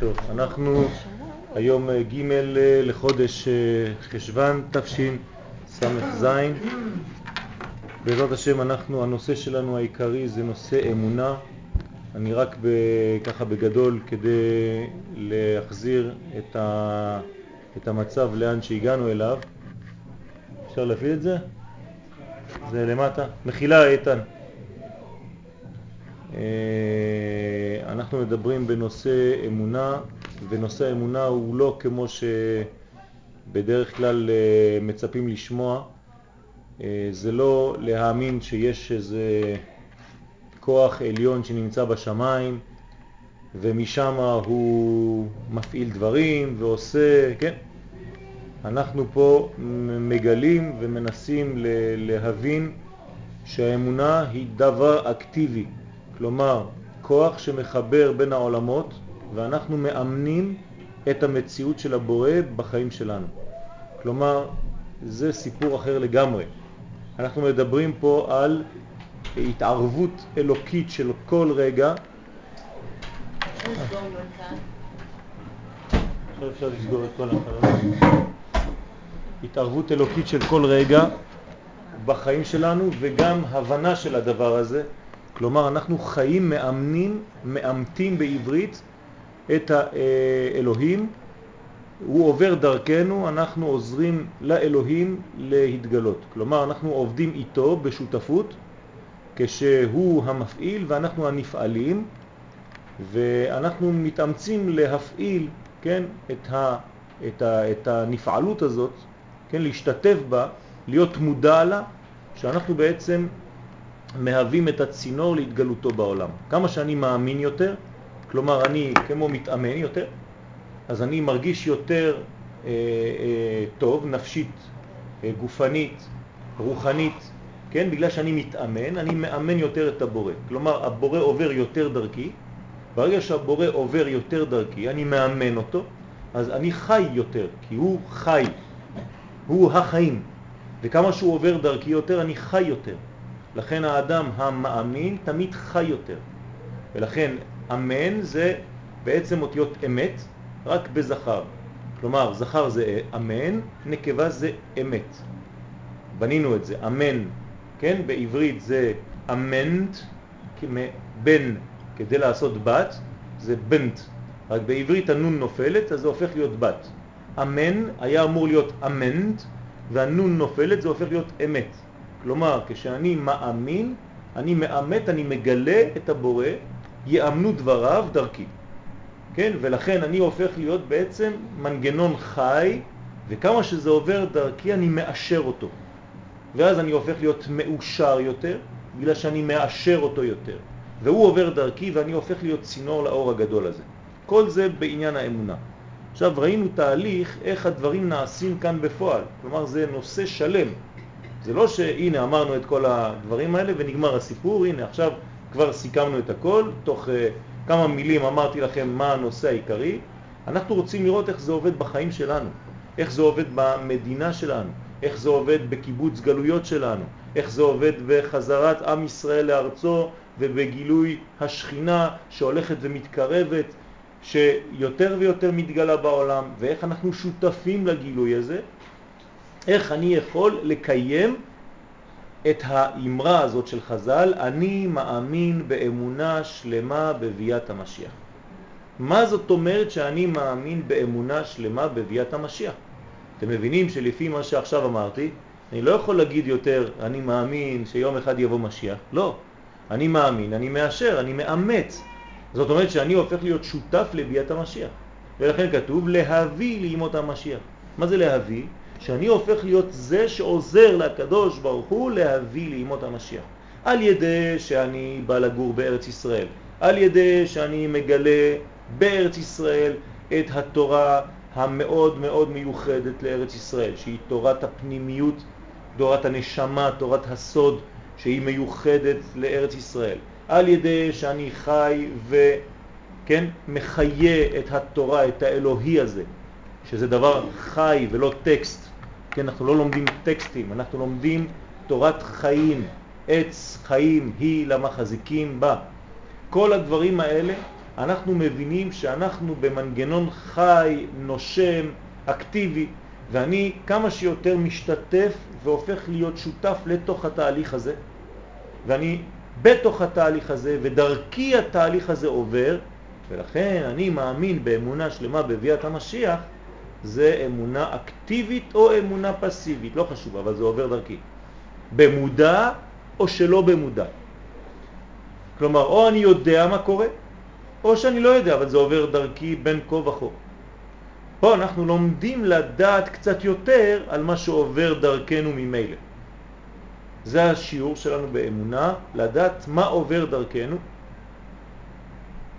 טוב, אנחנו היום אה, ג' אה, לחודש אה, חשוון תשס"ז. בעזרת השם אנחנו, הנושא שלנו העיקרי זה נושא אמונה. אני רק ב, ככה בגדול כדי להחזיר את, ה, את המצב לאן שהגענו אליו. אפשר להפעיל את זה? זה למטה. מחילה איתן. אה, אנחנו מדברים בנושא אמונה, ונושא האמונה הוא לא כמו שבדרך כלל אה, מצפים לשמוע. אה, זה לא להאמין שיש איזה כוח עליון שנמצא בשמיים ומשם הוא מפעיל דברים ועושה, כן? אנחנו פה מגלים ומנסים להבין שהאמונה היא דבר אקטיבי, כלומר כוח שמחבר בין העולמות ואנחנו מאמנים את המציאות של הבורא בחיים שלנו. כלומר, זה סיפור אחר לגמרי. אנחנו מדברים פה על התערבות אלוקית של כל רגע. התערבות אלוקית של כל רגע בחיים שלנו וגם הבנה של הדבר הזה. כלומר, אנחנו חיים מאמנים, מאמתים בעברית את האלוהים, הוא עובר דרכנו, אנחנו עוזרים לאלוהים להתגלות. כלומר, אנחנו עובדים איתו בשותפות, כשהוא המפעיל ואנחנו הנפעלים, ואנחנו מתאמצים להפעיל כן, את, ה, את, ה, את הנפעלות הזאת, כן, להשתתף בה, להיות מודע לה, שאנחנו בעצם מהווים את הצינור להתגלותו בעולם. כמה שאני מאמין יותר, כלומר אני כמו מתאמן יותר, אז אני מרגיש יותר אה, אה, טוב, נפשית, אה, גופנית, רוחנית, כן? בגלל שאני מתאמן, אני מאמן יותר את הבורא. כלומר, הבורא עובר יותר דרכי, ברגע שהבורא עובר יותר דרכי, אני מאמן אותו, אז אני חי יותר, כי הוא חי, הוא החיים, וכמה שהוא עובר דרכי יותר, אני חי יותר. לכן האדם המאמין תמיד חי יותר. ולכן אמן זה בעצם אותיות אמת, רק בזכר. כלומר, זכר זה אמן, נקבה זה אמת. בנינו את זה, אמן, כן? בעברית זה אמנט, בן כדי לעשות בת, זה בנט. רק בעברית הנון נופלת, אז זה הופך להיות בת. אמן היה אמור להיות אמנט, והנון נופלת, זה הופך להיות אמת. כלומר, כשאני מאמין, אני מאמת, אני מגלה את הבורא, יאמנו דבריו דרכי. כן? ולכן אני הופך להיות בעצם מנגנון חי, וכמה שזה עובר דרכי אני מאשר אותו. ואז אני הופך להיות מאושר יותר, בגלל שאני מאשר אותו יותר. והוא עובר דרכי ואני הופך להיות צינור לאור הגדול הזה. כל זה בעניין האמונה. עכשיו ראינו תהליך איך הדברים נעשים כאן בפועל, כלומר זה נושא שלם. זה לא שהנה אמרנו את כל הדברים האלה ונגמר הסיפור, הנה עכשיו כבר סיכמנו את הכל, תוך uh, כמה מילים אמרתי לכם מה הנושא העיקרי. אנחנו רוצים לראות איך זה עובד בחיים שלנו, איך זה עובד במדינה שלנו, איך זה עובד בקיבוץ גלויות שלנו, איך זה עובד בחזרת עם ישראל לארצו ובגילוי השכינה שהולכת ומתקרבת, שיותר ויותר מתגלה בעולם, ואיך אנחנו שותפים לגילוי הזה, איך אני יכול לקיים את האמרה הזאת של חז"ל, אני מאמין באמונה שלמה בביאת המשיח. מה זאת אומרת שאני מאמין באמונה שלמה בביאת המשיח? אתם מבינים שלפי מה שעכשיו אמרתי, אני לא יכול להגיד יותר, אני מאמין שיום אחד יבוא משיח. לא. אני מאמין, אני מאשר, אני מאמץ. זאת אומרת שאני הופך להיות שותף לביאת המשיח. ולכן כתוב להביא לימות המשיח. מה זה להביא? שאני הופך להיות זה שעוזר לקדוש ברוך הוא להביא לימות המשיח. על ידי שאני בא לגור בארץ ישראל, על ידי שאני מגלה בארץ ישראל את התורה המאוד מאוד מיוחדת לארץ ישראל, שהיא תורת הפנימיות, תורת הנשמה, תורת הסוד, שהיא מיוחדת לארץ ישראל. על ידי שאני חי וכן, מחיה את התורה, את האלוהי הזה, שזה דבר חי ולא טקסט, כן, אנחנו לא לומדים טקסטים, אנחנו לומדים תורת חיים, עץ חיים היא למחזיקים בה. כל הדברים האלה אנחנו מבינים שאנחנו במנגנון חי, נושם, אקטיבי, ואני כמה שיותר משתתף והופך להיות שותף לתוך התהליך הזה, ואני בתוך התהליך הזה, ודרכי התהליך הזה עובר, ולכן אני מאמין באמונה שלמה בביאת המשיח, זה אמונה אקטיבית או אמונה פסיבית, לא חשוב, אבל זה עובר דרכי. במודע או שלא במודע. כלומר, או אני יודע מה קורה, או שאני לא יודע, אבל זה עובר דרכי בין כה וכה. פה אנחנו לומדים לדעת קצת יותר על מה שעובר דרכנו ממילא. זה השיעור שלנו באמונה, לדעת מה עובר דרכנו,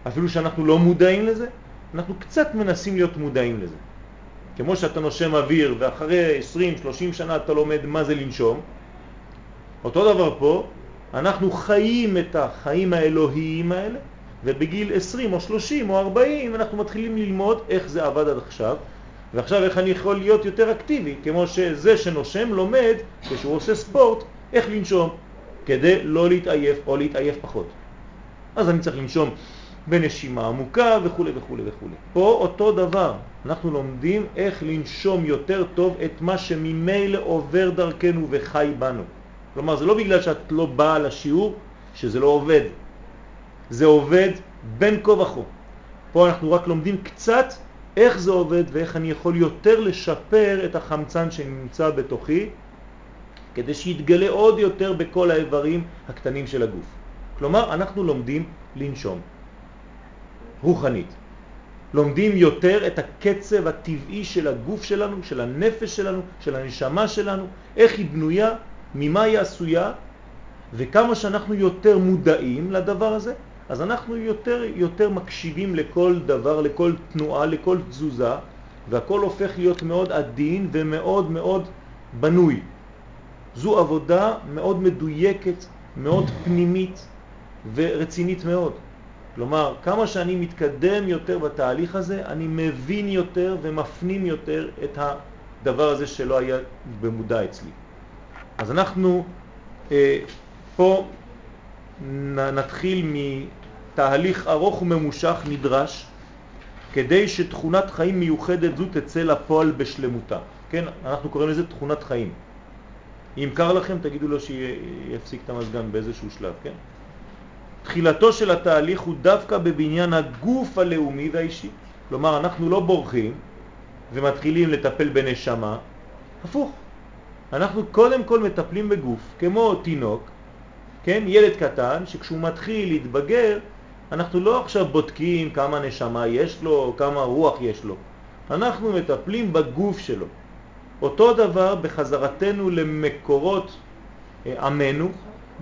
אפילו שאנחנו לא מודעים לזה, אנחנו קצת מנסים להיות מודעים לזה. כמו שאתה נושם אוויר ואחרי 20-30 שנה אתה לומד מה זה לנשום, אותו דבר פה, אנחנו חיים את החיים האלוהיים האלה, ובגיל 20 או 30 או 40 אנחנו מתחילים ללמוד איך זה עבד עד עכשיו, ועכשיו איך אני יכול להיות יותר אקטיבי, כמו שזה שנושם לומד, כשהוא עושה ספורט, איך לנשום, כדי לא להתעייף או להתעייף פחות. אז אני צריך לנשום בנשימה עמוקה וכו' וכו' וכו'. פה אותו דבר, אנחנו לומדים איך לנשום יותר טוב את מה שממילא עובר דרכנו וחי בנו. כלומר, זה לא בגלל שאת לא באה לשיעור שזה לא עובד. זה עובד בין כה וכה. פה אנחנו רק לומדים קצת איך זה עובד ואיך אני יכול יותר לשפר את החמצן שנמצא בתוכי כדי שיתגלה עוד יותר בכל האיברים הקטנים של הגוף. כלומר, אנחנו לומדים לנשום. רוחנית. לומדים יותר את הקצב הטבעי של הגוף שלנו, של הנפש שלנו, של הנשמה שלנו, איך היא בנויה, ממה היא עשויה, וכמה שאנחנו יותר מודעים לדבר הזה, אז אנחנו יותר, יותר מקשיבים לכל דבר, לכל תנועה, לכל תזוזה, והכל הופך להיות מאוד עדין ומאוד מאוד בנוי. זו עבודה מאוד מדויקת, מאוד פנימית ורצינית מאוד. כלומר, כמה שאני מתקדם יותר בתהליך הזה, אני מבין יותר ומפנים יותר את הדבר הזה שלא היה במודע אצלי. אז אנחנו אה, פה נתחיל מתהליך ארוך וממושך נדרש כדי שתכונת חיים מיוחדת זו תצא לפועל בשלמותה. כן, אנחנו קוראים לזה תכונת חיים. אם קר לכם תגידו לו שיפסיק את המזגן באיזשהו שלב, כן? תחילתו של התהליך הוא דווקא בבניין הגוף הלאומי והאישי. כלומר, אנחנו לא בורחים ומתחילים לטפל בנשמה, הפוך. אנחנו קודם כל מטפלים בגוף, כמו תינוק, כן, ילד קטן, שכשהוא מתחיל להתבגר, אנחנו לא עכשיו בודקים כמה נשמה יש לו, כמה רוח יש לו. אנחנו מטפלים בגוף שלו. אותו דבר בחזרתנו למקורות אה, עמנו,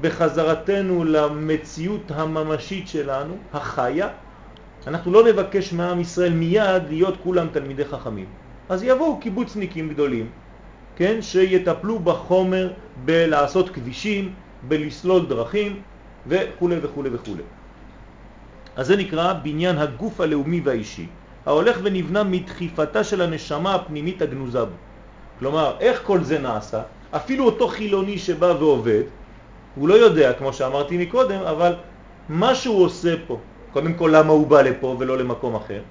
בחזרתנו למציאות הממשית שלנו, החיה, אנחנו לא נבקש מעם ישראל מיד להיות כולם תלמידי חכמים. אז יבואו קיבוצניקים גדולים, כן, שיטפלו בחומר בלעשות כבישים, בלסלול דרכים וכו' וכו' וכו'. אז זה נקרא בניין הגוף הלאומי והאישי, ההולך ונבנה מדחיפתה של הנשמה הפנימית הגנוזה בו. כלומר, איך כל זה נעשה? אפילו אותו חילוני שבא ועובד, הוא לא יודע, כמו שאמרתי מקודם, אבל מה שהוא עושה פה, קודם כל למה הוא בא לפה ולא למקום אחר?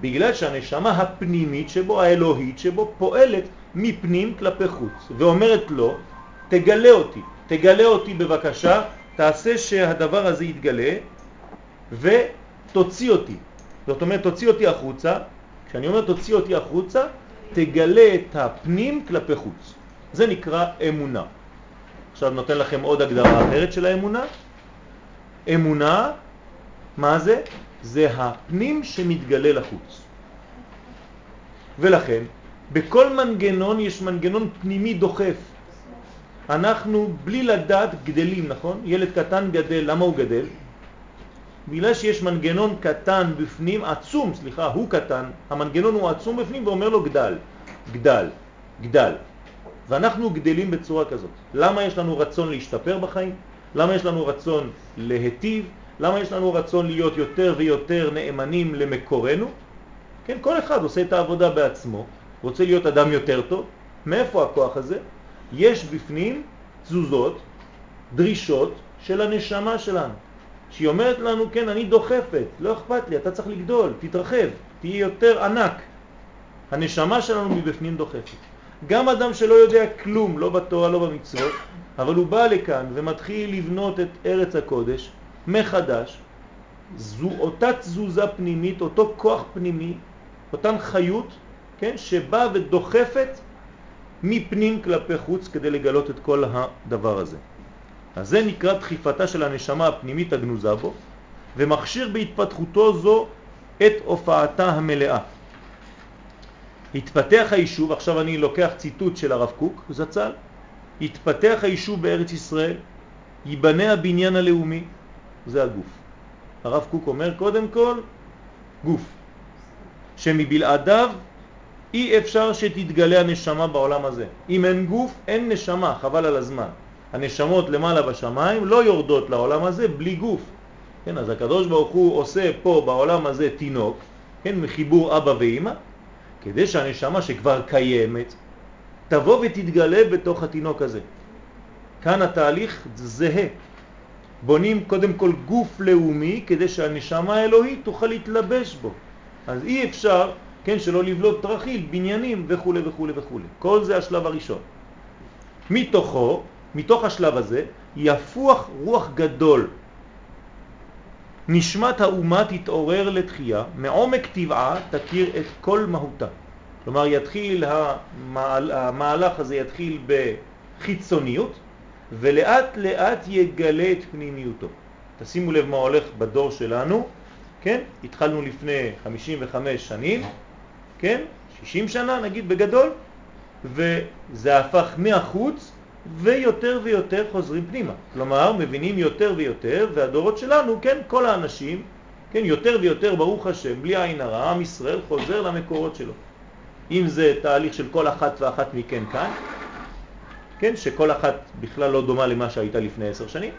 בגלל שהנשמה הפנימית שבו, האלוהית שבו, פועלת מפנים כלפי חוץ, ואומרת לו, תגלה אותי, תגלה אותי בבקשה, תעשה שהדבר הזה יתגלה ותוציא אותי. זאת אומרת, תוציא אותי החוצה, כשאני אומר תוציא אותי החוצה, תגלה את הפנים כלפי חוץ. זה נקרא אמונה. עכשיו נותן לכם עוד הגדרה אחרת של האמונה. אמונה, מה זה? זה הפנים שמתגלה לחוץ. ולכן, בכל מנגנון יש מנגנון פנימי דוחף. אנחנו בלי לדעת גדלים, נכון? ילד קטן גדל, למה הוא גדל? בגלל שיש מנגנון קטן בפנים, עצום, סליחה, הוא קטן, המנגנון הוא עצום בפנים ואומר לו גדל, גדל, גדל. ואנחנו גדלים בצורה כזאת. למה יש לנו רצון להשתפר בחיים? למה יש לנו רצון להטיב? למה יש לנו רצון להיות יותר ויותר נאמנים למקורנו? כן, כל אחד עושה את העבודה בעצמו, רוצה להיות אדם יותר טוב. מאיפה הכוח הזה? יש בפנים תזוזות, דרישות של הנשמה שלנו, שהיא אומרת לנו, כן, אני דוחפת, לא אכפת לי, אתה צריך לגדול, תתרחב, תהיה יותר ענק. הנשמה שלנו מבפנים דוחפת. גם אדם שלא יודע כלום, לא בתורה, לא במצוות, אבל הוא בא לכאן ומתחיל לבנות את ארץ הקודש מחדש, זו אותה תזוזה פנימית, אותו כוח פנימי, אותן חיות, כן, שבאה ודוחפת מפנים כלפי חוץ כדי לגלות את כל הדבר הזה. אז זה נקרא דחיפתה של הנשמה הפנימית הגנוזה בו, ומכשיר בהתפתחותו זו את הופעתה המלאה. התפתח היישוב, עכשיו אני לוקח ציטוט של הרב קוק זצ"ל, התפתח היישוב בארץ ישראל, ייבנה הבניין הלאומי, זה הגוף. הרב קוק אומר קודם כל גוף, שמבלעדיו אי אפשר שתתגלה הנשמה בעולם הזה. אם אין גוף, אין נשמה, חבל על הזמן. הנשמות למעלה בשמיים לא יורדות לעולם הזה בלי גוף. כן, אז הקדוש ברוך הוא עושה פה בעולם הזה תינוק, כן, מחיבור אבא ואמא, כדי שהנשמה שכבר קיימת תבוא ותתגלה בתוך התינוק הזה. כאן התהליך זהה. בונים קודם כל גוף לאומי כדי שהנשמה האלוהית תוכל להתלבש בו. אז אי אפשר, כן, שלא לבלוט דרכים, בניינים וכו' וכו' וכו'. כל זה השלב הראשון. מתוכו, מתוך השלב הזה, יפוח רוח גדול. נשמת האומה תתעורר לתחייה, מעומק טבעה תכיר את כל מהותה. כלומר, יתחיל המהל, המהלך הזה יתחיל בחיצוניות, ולאט לאט יגלה את פנימיותו. תשימו לב מה הולך בדור שלנו, כן? התחלנו לפני 55 שנים, כן? 60 שנה נגיד בגדול, וזה הפך מהחוץ ויותר ויותר חוזרים פנימה. כלומר, מבינים יותר ויותר, והדורות שלנו, כן, כל האנשים, כן, יותר ויותר, ברוך השם, בלי עין הרע, עם ישראל חוזר למקורות שלו. אם זה תהליך של כל אחת ואחת מכן כאן, כן, שכל אחת בכלל לא דומה למה שהייתה לפני עשר שנים,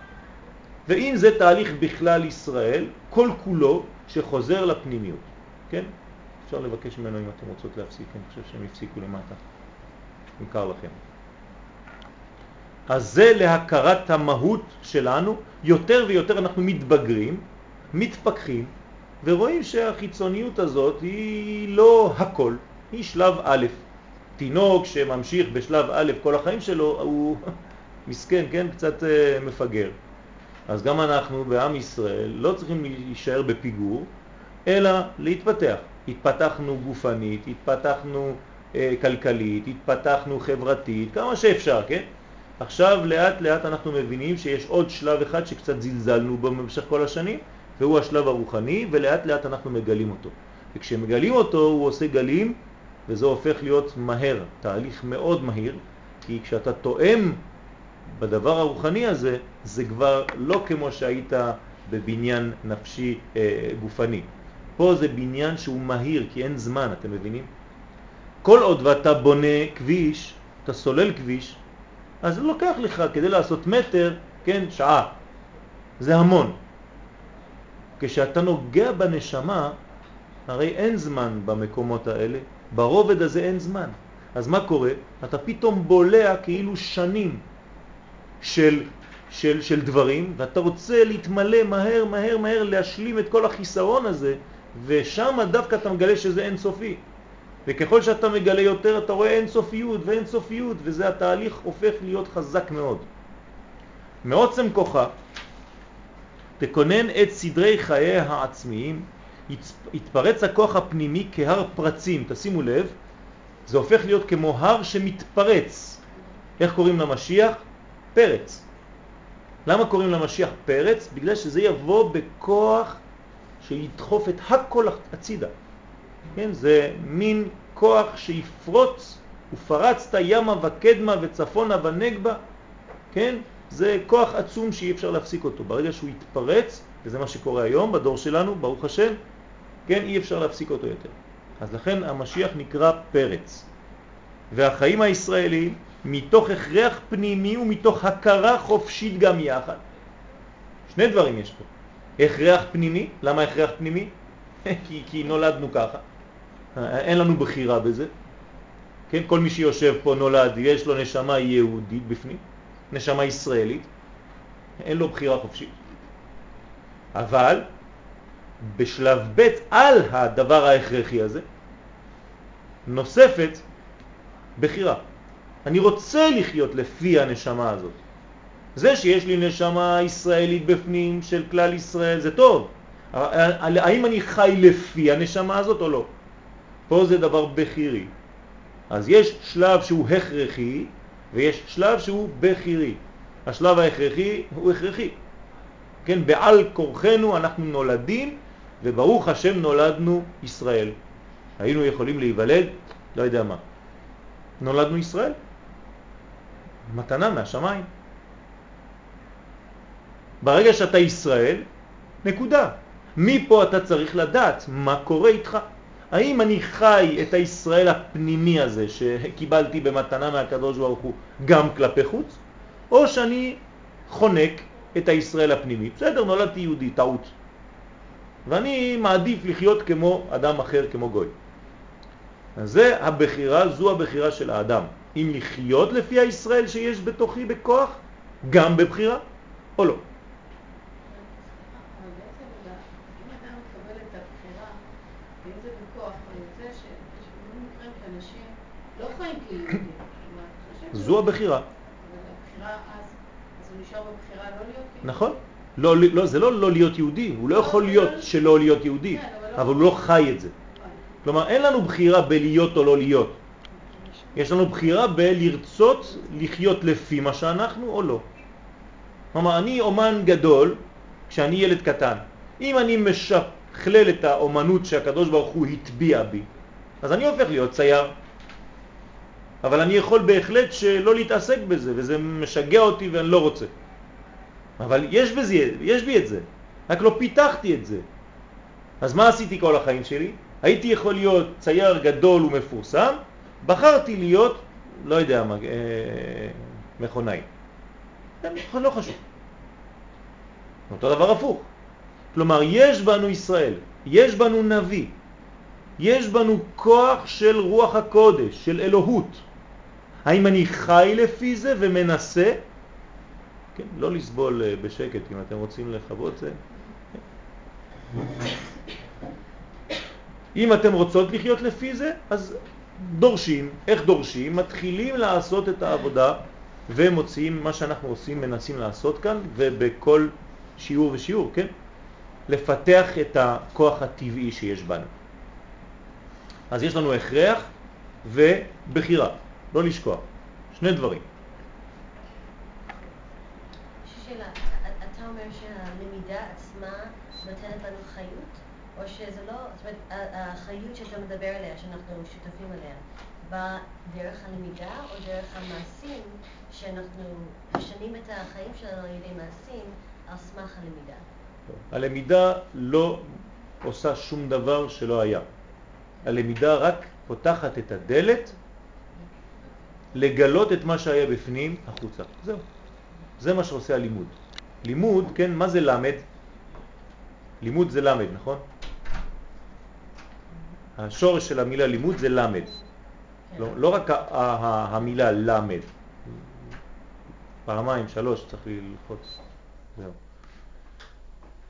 ואם זה תהליך בכלל ישראל, כל כולו שחוזר לפנימיות, כן? אפשר לבקש ממנו אם אתם רוצות להפסיק, אני חושב שהם הפסיקו למטה, קר לכם. אז זה להכרת המהות שלנו, יותר ויותר אנחנו מתבגרים, מתפקחים, ורואים שהחיצוניות הזאת היא לא הכל, היא שלב א'. תינוק שממשיך בשלב א' כל החיים שלו הוא מסכן, כן? קצת uh, מפגר. אז גם אנחנו בעם ישראל לא צריכים להישאר בפיגור, אלא להתפתח. התפתחנו גופנית, התפתחנו uh, כלכלית, התפתחנו חברתית, כמה שאפשר, כן? עכשיו לאט לאט אנחנו מבינים שיש עוד שלב אחד שקצת זלזלנו במשך כל השנים, והוא השלב הרוחני, ולאט לאט אנחנו מגלים אותו. וכשמגלים אותו הוא עושה גלים וזה הופך להיות מהר, תהליך מאוד מהיר, כי כשאתה תואם בדבר הרוחני הזה, זה כבר לא כמו שהיית בבניין נפשי אה, גופני. פה זה בניין שהוא מהיר, כי אין זמן, אתם מבינים? כל עוד ואתה בונה כביש, אתה סולל כביש, אז לוקח לך כדי לעשות מטר, כן, שעה. זה המון. כשאתה נוגע בנשמה, הרי אין זמן במקומות האלה, ברובד הזה אין זמן. אז מה קורה? אתה פתאום בולע כאילו שנים של, של, של דברים, ואתה רוצה להתמלא מהר, מהר, מהר, להשלים את כל החיסרון הזה, ושם דווקא אתה מגלה שזה אין סופי. וככל שאתה מגלה יותר אתה רואה אין סופיות ואין סופיות, וזה התהליך הופך להיות חזק מאוד. מעוצם כוחה תכונן את סדרי חייה העצמיים התפרץ הכוח הפנימי כהר פרצים, תשימו לב, זה הופך להיות כמו הר שמתפרץ. איך קוראים למשיח? פרץ. למה קוראים למשיח פרץ? בגלל שזה יבוא בכוח שידחוף את הכל הצידה. כן? זה מין כוח שיפרוץ ופרצת ימה וקדמה וצפונה ונגבה, כן? זה כוח עצום שאי אפשר להפסיק אותו. ברגע שהוא יתפרץ, וזה מה שקורה היום בדור שלנו, ברוך השם, כן, אי אפשר להפסיק אותו יותר. אז לכן המשיח נקרא פרץ. והחיים הישראלים מתוך הכרח פנימי ומתוך הכרה חופשית גם יחד. שני דברים יש פה. הכרח פנימי, למה הכרח פנימי? כי, כי נולדנו ככה. אין לנו בחירה בזה. כן, כל מי שיושב פה נולד, יש לו נשמה יהודית בפנים, נשמה ישראלית, אין לו בחירה חופשית. אבל בשלב ב' על הדבר ההכרחי הזה נוספת בחירה. אני רוצה לחיות לפי הנשמה הזאת. זה שיש לי נשמה ישראלית בפנים של כלל ישראל זה טוב. האם אני חי לפי הנשמה הזאת או לא? פה זה דבר בחירי. אז יש שלב שהוא הכרחי ויש שלב שהוא בחירי. השלב ההכרחי הוא הכרחי. כן, בעל כורחנו אנחנו נולדים וברוך השם נולדנו ישראל. היינו יכולים להיוולד, לא יודע מה. נולדנו ישראל. מתנה מהשמיים. ברגע שאתה ישראל, נקודה. מפה אתה צריך לדעת מה קורה איתך. האם אני חי את הישראל הפנימי הזה שקיבלתי במתנה מהקדוש ברוך הוא גם כלפי חוץ, או שאני חונק את הישראל הפנימי. בסדר, נולדתי יהודי, טעות. ואני מעדיף לחיות כמו אדם אחר, כמו גוי. אז זה הבחירה, זו הבחירה של האדם. אם לחיות לפי הישראל שיש בתוכי בכוח, גם בבחירה, או לא. זו הבחירה. נכון. לא, לא, זה לא לא להיות יהודי, הוא לא יכול להיות שלא להיות יהודי, אבל הוא לא חי את זה. כלומר, אין לנו בחירה בלהיות או לא להיות. יש לנו בחירה בלרצות לחיות לפי מה שאנחנו או לא. כלומר, אני אומן גדול כשאני ילד קטן. אם אני משכלל את האומנות שהקדוש ברוך הוא הטביע בי, אז אני הופך להיות צייר. אבל אני יכול בהחלט שלא להתעסק בזה, וזה משגע אותי ואני לא רוצה. אבל יש, בזה, יש בי את זה, רק לא פיתחתי את זה. אז מה עשיתי כל החיים שלי? הייתי יכול להיות צייר גדול ומפורסם, בחרתי להיות, לא יודע מה, אה, מכונאי. לא חשוב. אותו דבר הפוך. כלומר, יש בנו ישראל, יש בנו נביא, יש בנו כוח של רוח הקודש, של אלוהות. האם אני חי לפי זה ומנסה? כן, לא לסבול אה, בשקט, אם אתם רוצים לכבות זה. אם אתם רוצות לחיות לפי זה, אז דורשים, איך דורשים? מתחילים לעשות את העבודה ומוציאים מה שאנחנו עושים, מנסים לעשות כאן, ובכל שיעור ושיעור, כן? לפתח את הכוח הטבעי שיש בנו. אז יש לנו הכרח ובחירה, לא לשכוח, שני דברים. שאלה, אתה אומר שהלמידה עצמה נותנת לנו חיות? או שזה לא, זאת אומרת, החיות שאתה מדבר עליה, שאנחנו שותפים עליה, באה דרך הלמידה או דרך המעשים, שאנחנו משנים את החיים שלנו על ידי מעשים, על סמך הלמידה? הלמידה לא עושה שום דבר שלא היה. הלמידה רק פותחת את הדלת לגלות את מה שהיה בפנים החוצה. זהו. זה מה שעושה הלימוד. לימוד, כן, מה זה למד? לימוד זה למד, נכון? השורש של המילה לימוד זה למד. לא, לא רק המילה למד, פעמיים, שלוש צריך ללחוץ. זהו.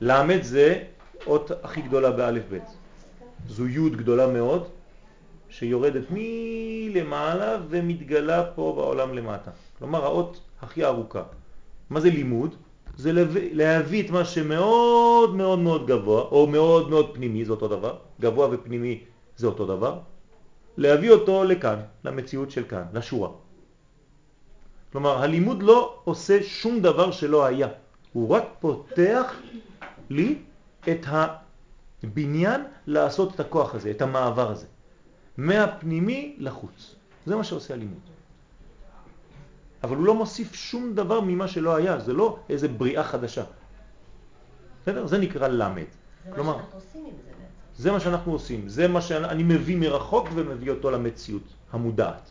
למד זה אות הכי גדולה באלף בית. זו י' גדולה מאוד שיורדת מלמעלה ומתגלה פה בעולם למטה. כלומר האות הכי ארוכה. מה זה לימוד? זה להביא את מה שמאוד מאוד מאוד גבוה, או מאוד מאוד פנימי, זה אותו דבר, גבוה ופנימי זה אותו דבר, להביא אותו לכאן, למציאות של כאן, לשורה. כלומר, הלימוד לא עושה שום דבר שלא היה, הוא רק פותח לי את הבניין לעשות את הכוח הזה, את המעבר הזה, מהפנימי לחוץ. זה מה שעושה הלימוד. אבל הוא לא מוסיף שום דבר ממה שלא היה, זה לא איזה בריאה חדשה. בסדר? זה נקרא למד. זה כלומר, מה שאנחנו עושים עם זה בעצם. זה מה שאנחנו עושים, זה מה שאני מביא מרחוק ומביא אותו למציאות המודעת.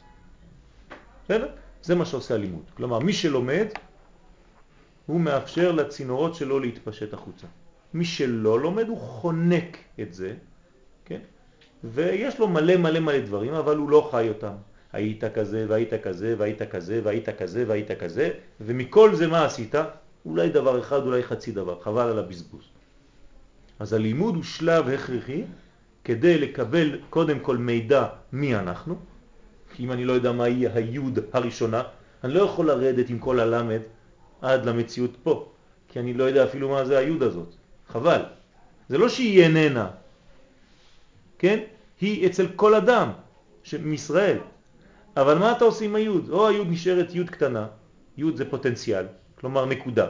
בסדר? זה מה שעושה הלימוד. כלומר, מי שלומד, הוא מאפשר לצינורות שלו להתפשט החוצה. מי שלא לומד, הוא חונק את זה, כן? ויש לו מלא מלא מלא דברים, אבל הוא לא חי אותם. היית כזה והיית כזה והיית כזה והיית כזה והיית כזה, ומכל זה מה עשית? אולי דבר אחד, אולי חצי דבר, חבל על הבזבוז. אז הלימוד הוא שלב הכרחי כדי לקבל קודם כל מידע מי אנחנו, אם אני לא יודע מהי היוד הראשונה, אני לא יכול לרדת עם כל הלמד עד למציאות פה, כי אני לא יודע אפילו מה זה היוד הזאת. חבל. זה לא שהיא איננה, כן? היא אצל כל אדם מישראל. אבל מה אתה עושה עם היוד? או היוד נשארת יוד קטנה, יוד זה פוטנציאל, כלומר נקודה.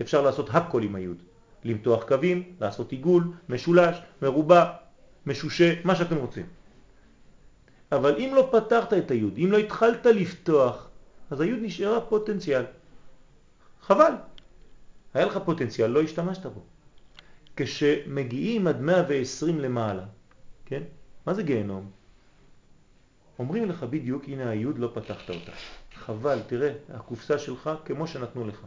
אפשר לעשות הכל עם היוד. למתוח קווים, לעשות עיגול, משולש, מרובע, משושה, מה שאתם רוצים. אבל אם לא פתחת את היוד, אם לא התחלת לפתוח, אז היוד נשארה פוטנציאל. חבל. היה לך פוטנציאל, לא השתמשת בו. כשמגיעים עד 120 למעלה, כן? מה זה גיהנום? אומרים לך בדיוק, הנה היוד לא פתחת אותה. חבל, תראה, הקופסה שלך כמו שנתנו לך.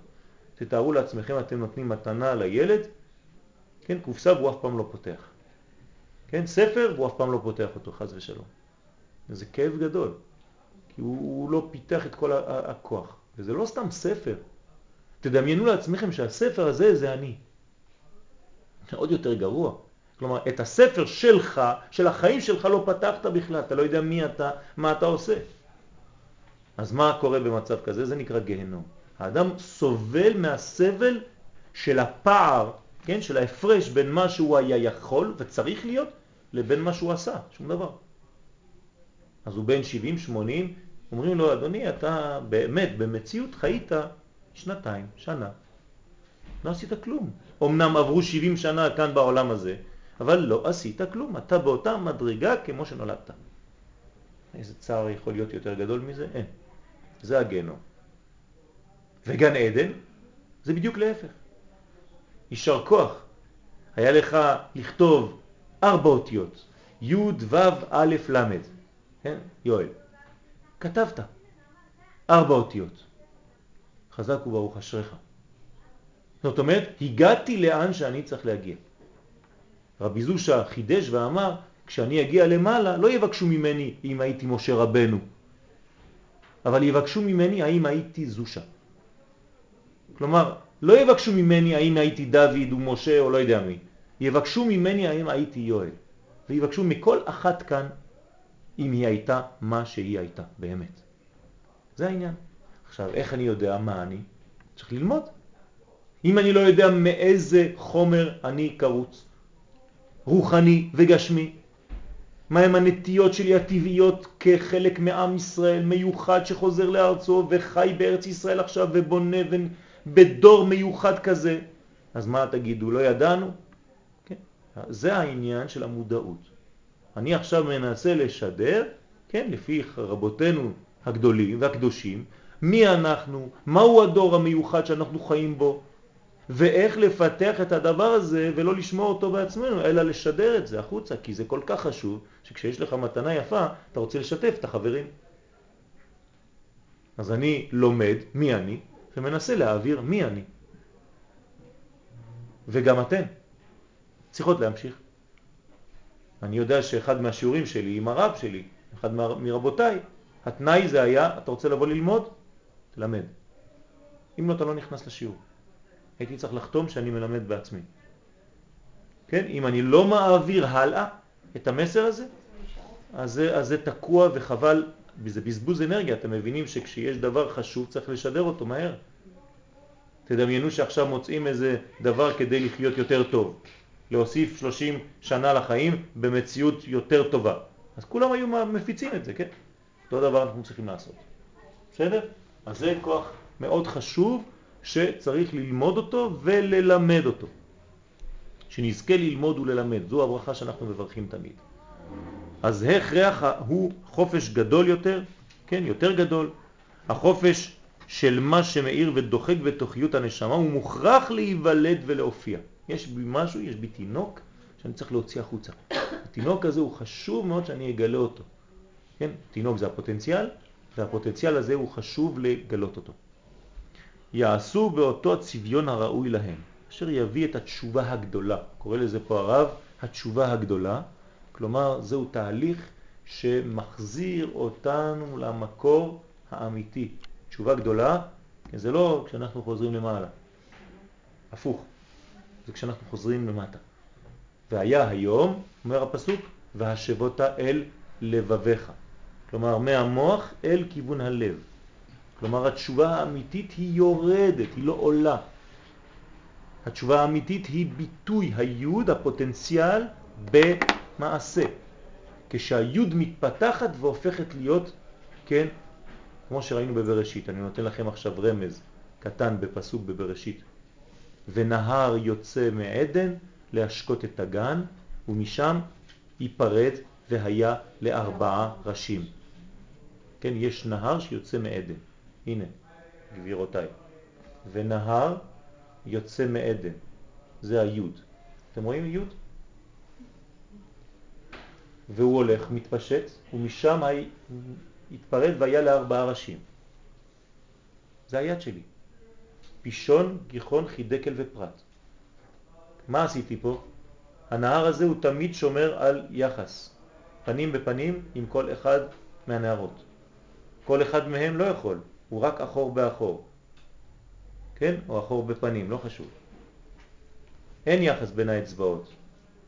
תתארו לעצמכם, אתם נותנים מתנה לילד, כן, קופסה והוא אף פעם לא פותח. כן, ספר והוא אף פעם לא פותח אותו, חז ושלום. זה כאב גדול, כי הוא, הוא לא פיתח את כל הכוח. וזה לא סתם ספר. תדמיינו לעצמכם שהספר הזה זה אני. עוד יותר גרוע. כלומר, את הספר שלך, של החיים שלך לא פתחת בכלל, אתה לא יודע מי אתה, מה אתה עושה. אז מה קורה במצב כזה? זה נקרא גהנום. האדם סובל מהסבל של הפער, כן, של ההפרש בין מה שהוא היה יכול וצריך להיות לבין מה שהוא עשה, שום דבר. אז הוא בן 70-80, אומרים לו, אדוני, אתה באמת, במציאות חיית שנתיים, שנה. לא עשית כלום. אמנם עברו 70 שנה כאן בעולם הזה, אבל לא עשית כלום. אתה באותה מדרגה כמו שנולדת. איזה צער יכול להיות יותר גדול מזה? אין. זה הגנום. וגן עדן זה בדיוק להפך. יישר כוח. היה לך לכתוב ארבע אותיות, י' ו' א' ל', כן? יואל. כתבת ארבע אותיות. חזק וברוך אשריך. זאת אומרת, הגעתי לאן שאני צריך להגיע. רבי זושה חידש ואמר, כשאני אגיע למעלה, לא יבקשו ממני אם הייתי משה רבנו, אבל יבקשו ממני האם הייתי זושה. כלומר, לא יבקשו ממני האם הייתי דוד ומשה או לא יודע מי, יבקשו ממני האם הייתי יואל, ויבקשו מכל אחת כאן אם היא הייתה מה שהיא הייתה, באמת. זה העניין. עכשיו, איך אני יודע מה אני? צריך ללמוד. אם אני לא יודע מאיזה חומר אני קרוץ, רוחני וגשמי, מהם הנטיות שלי הטבעיות כחלק מעם ישראל מיוחד שחוזר לארצו וחי בארץ ישראל עכשיו ובונה בדור מיוחד כזה, אז מה תגידו, לא ידענו? כן. זה העניין של המודעות. אני עכשיו מנסה לשדר, כן, לפי רבותינו הגדולים והקדושים, מי אנחנו, מהו הדור המיוחד שאנחנו חיים בו, ואיך לפתח את הדבר הזה ולא לשמוע אותו בעצמנו, אלא לשדר את זה החוצה, כי זה כל כך חשוב, שכשיש לך מתנה יפה, אתה רוצה לשתף את החברים. אז אני לומד מי אני, ומנסה להעביר מי אני. וגם אתן צריכות להמשיך. אני יודע שאחד מהשיעורים שלי עם הרב שלי, אחד מרבותיי, התנאי זה היה, אתה רוצה לבוא ללמוד? תלמד. אם לא, אתה לא נכנס לשיעור. הייתי צריך לחתום שאני מלמד בעצמי. כן? אם אני לא מעביר הלאה את המסר הזה, אז זה, אז זה תקוע וחבל, זה בזבוז אנרגיה. אתם מבינים שכשיש דבר חשוב צריך לשדר אותו מהר. תדמיינו שעכשיו מוצאים איזה דבר כדי לחיות יותר טוב, להוסיף 30 שנה לחיים במציאות יותר טובה. אז כולם היו מפיצים את זה, כן? אותו דבר אנחנו צריכים לעשות. בסדר? אז זה כוח מאוד חשוב שצריך ללמוד אותו וללמד אותו. שנזכה ללמוד וללמד, זו הברכה שאנחנו מברכים תמיד. אז הכרח הוא חופש גדול יותר, כן, יותר גדול. החופש של מה שמאיר ודוחק בתוכיות הנשמה הוא מוכרח להיוולד ולהופיע. יש בי משהו, יש בי תינוק שאני צריך להוציא החוצה. התינוק הזה הוא חשוב מאוד שאני אגלה אותו. כן? תינוק זה הפוטנציאל, והפוטנציאל הזה הוא חשוב לגלות אותו. יעשו באותו הצביון הראוי להם, אשר יביא את התשובה הגדולה. קורא לזה פה הרב התשובה הגדולה, כלומר זהו תהליך שמחזיר אותנו למקור האמיתי. תשובה גדולה, זה לא כשאנחנו חוזרים למעלה, הפוך, זה כשאנחנו חוזרים למטה. והיה היום, אומר הפסוק, והשבות אל לבביך. כלומר, מהמוח אל כיוון הלב. כלומר, התשובה האמיתית היא יורדת, היא לא עולה. התשובה האמיתית היא ביטוי היוד, הפוטנציאל, במעשה. כשהיוד מתפתחת והופכת להיות, כן, כמו שראינו בבראשית. אני נותן לכם עכשיו רמז קטן בפסוק בבראשית. ונהר יוצא מעדן להשקות את הגן, ומשם ייפרד והיה לארבעה ראשים. כן, יש נהר שיוצא מעדן. הנה, גבירותיי. ונהר יוצא מעדן. זה היוד. אתם רואים יוד? והוא הולך, מתפשט, ומשם התפרד והיה לארבעה ראשים. זה היד שלי. פישון, גיחון, חידקל ופרט. מה עשיתי פה? הנהר הזה הוא תמיד שומר על יחס, פנים בפנים עם כל אחד מהנערות. כל אחד מהם לא יכול, הוא רק אחור באחור. כן? או אחור בפנים, לא חשוב. אין יחס בין האצבעות,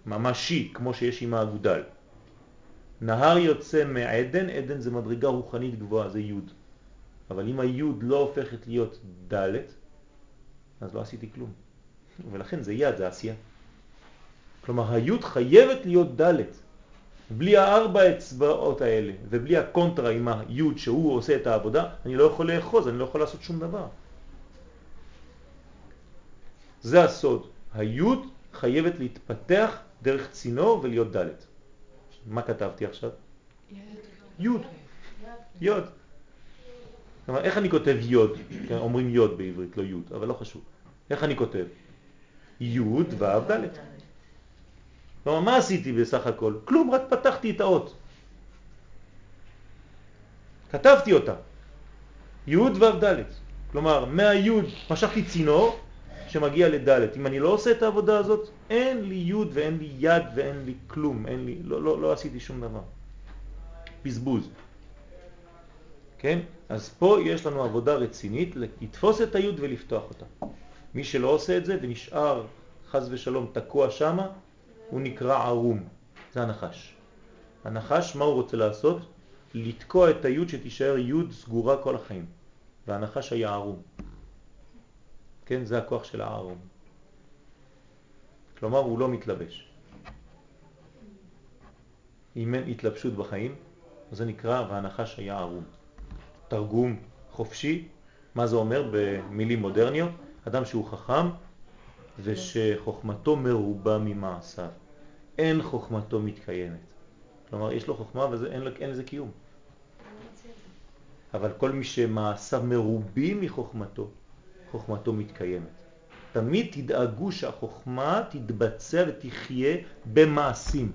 ממשי, כמו שיש עם האגודל. נהר יוצא מעדן, עדן זה מדרגה רוחנית גבוהה, זה י'. אבל אם הי' לא הופכת להיות ד', אז לא עשיתי כלום. ולכן זה יד, זה עשייה. כלומר, הי' חייבת להיות ד'. בלי הארבע אצבעות האלה ובלי הקונטרה עם הי' שהוא עושה את העבודה, אני לא יכול לאחוז, אני לא יכול לעשות שום דבר. זה הסוד. הי' חייבת להתפתח דרך צינור ולהיות ד'. מה כתבתי עכשיו? יוד. יוד. כלומר, איך אני כותב יוד? כן, אומרים יוד בעברית, לא יוד, אבל לא חשוב. איך אני כותב? יוד ו' ד'. כלומר, מה עשיתי בסך הכל? כלום, רק פתחתי את האות. כתבתי אותה. יוד ו' ד'. כלומר, מהיוד משכתי צינור, שמגיע לדלת. אם אני לא עושה את העבודה הזאת, אין לי יוד ואין לי יד ואין לי כלום, אין לי, לא, לא, לא עשיתי שום דבר. בזבוז. כן? אז פה יש לנו עבודה רצינית לתפוס את היוד ולפתוח אותה. מי שלא עושה את זה ונשאר חז ושלום תקוע שמה, הוא נקרא ערום. זה הנחש. הנחש, מה הוא רוצה לעשות? לתקוע את היוד שתישאר יוד סגורה כל החיים. והנחש היה ערום. כן, זה הכוח של הארון. כלומר, הוא לא מתלבש. אם אין התלבשות בחיים, זה נקרא והנחש היה ערום. תרגום חופשי, מה זה אומר במילים מודרניות? אדם שהוא חכם ושחוכמתו מרובה ממעשיו. אין חוכמתו מתקיימת. כלומר, יש לו חוכמה ואין לזה קיום. אבל כל מי שמעשיו מרובים מחוכמתו, חוכמתו מתקיימת. תמיד תדאגו שהחוכמה תתבצע ותחיה במעשים,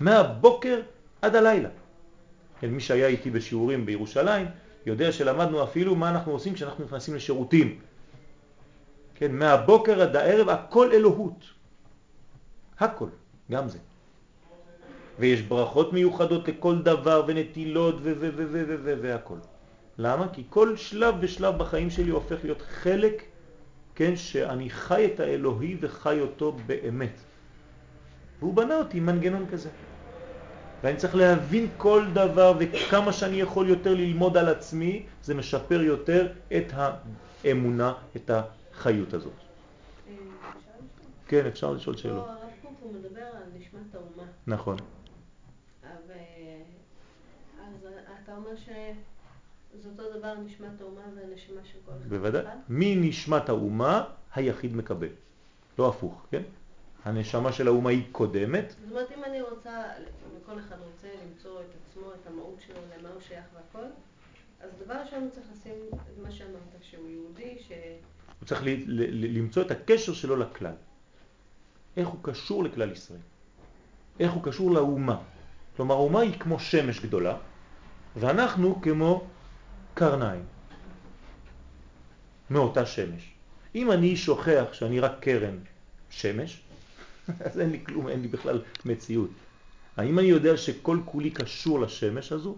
מהבוקר עד הלילה. כן, מי שהיה איתי בשיעורים בירושלים יודע שלמדנו אפילו מה אנחנו עושים כשאנחנו נכנסים לשירותים. כן, מהבוקר עד הערב הכל אלוהות. הכל, גם זה. ויש ברכות מיוחדות לכל דבר ונטילות ו... ו... ו... ו... ו... והכל. למה? כי כל שלב ושלב בחיים שלי הופך להיות חלק, כן, שאני חי את האלוהי וחי אותו באמת. והוא בנה אותי מנגנון כזה. ואני צריך להבין כל דבר וכמה שאני יכול יותר ללמוד על עצמי, זה משפר יותר את האמונה, את החיות הזאת. כן, אפשר לשאול שאלות. הרב קוק הוא מדבר על נשמת האומה. נכון. אז אתה אומר ש... זה אותו דבר נשמת האומה והנשמה של כל אחד. בוודאי. מנשמת האומה היחיד מקבל, לא הפוך, כן? הנשמה של האומה היא קודמת. זאת אומרת, אם אני רוצה, וכל אחד רוצה למצוא את עצמו, את המהות שלו, למה הוא שייך והכל, אז דבר ראשון צריך לשים את מה שאמרת, שהוא יהודי, ש... צריך למצוא את הקשר שלו לכלל. איך הוא קשור לכלל ישראל. איך הוא קשור לאומה. כלומר, האומה היא כמו שמש גדולה, ואנחנו כמו קרניים מאותה שמש. אם אני שוכח שאני רק קרן שמש, אז אין לי כלום, אין לי בכלל מציאות. האם אני יודע שכל כולי קשור לשמש הזו,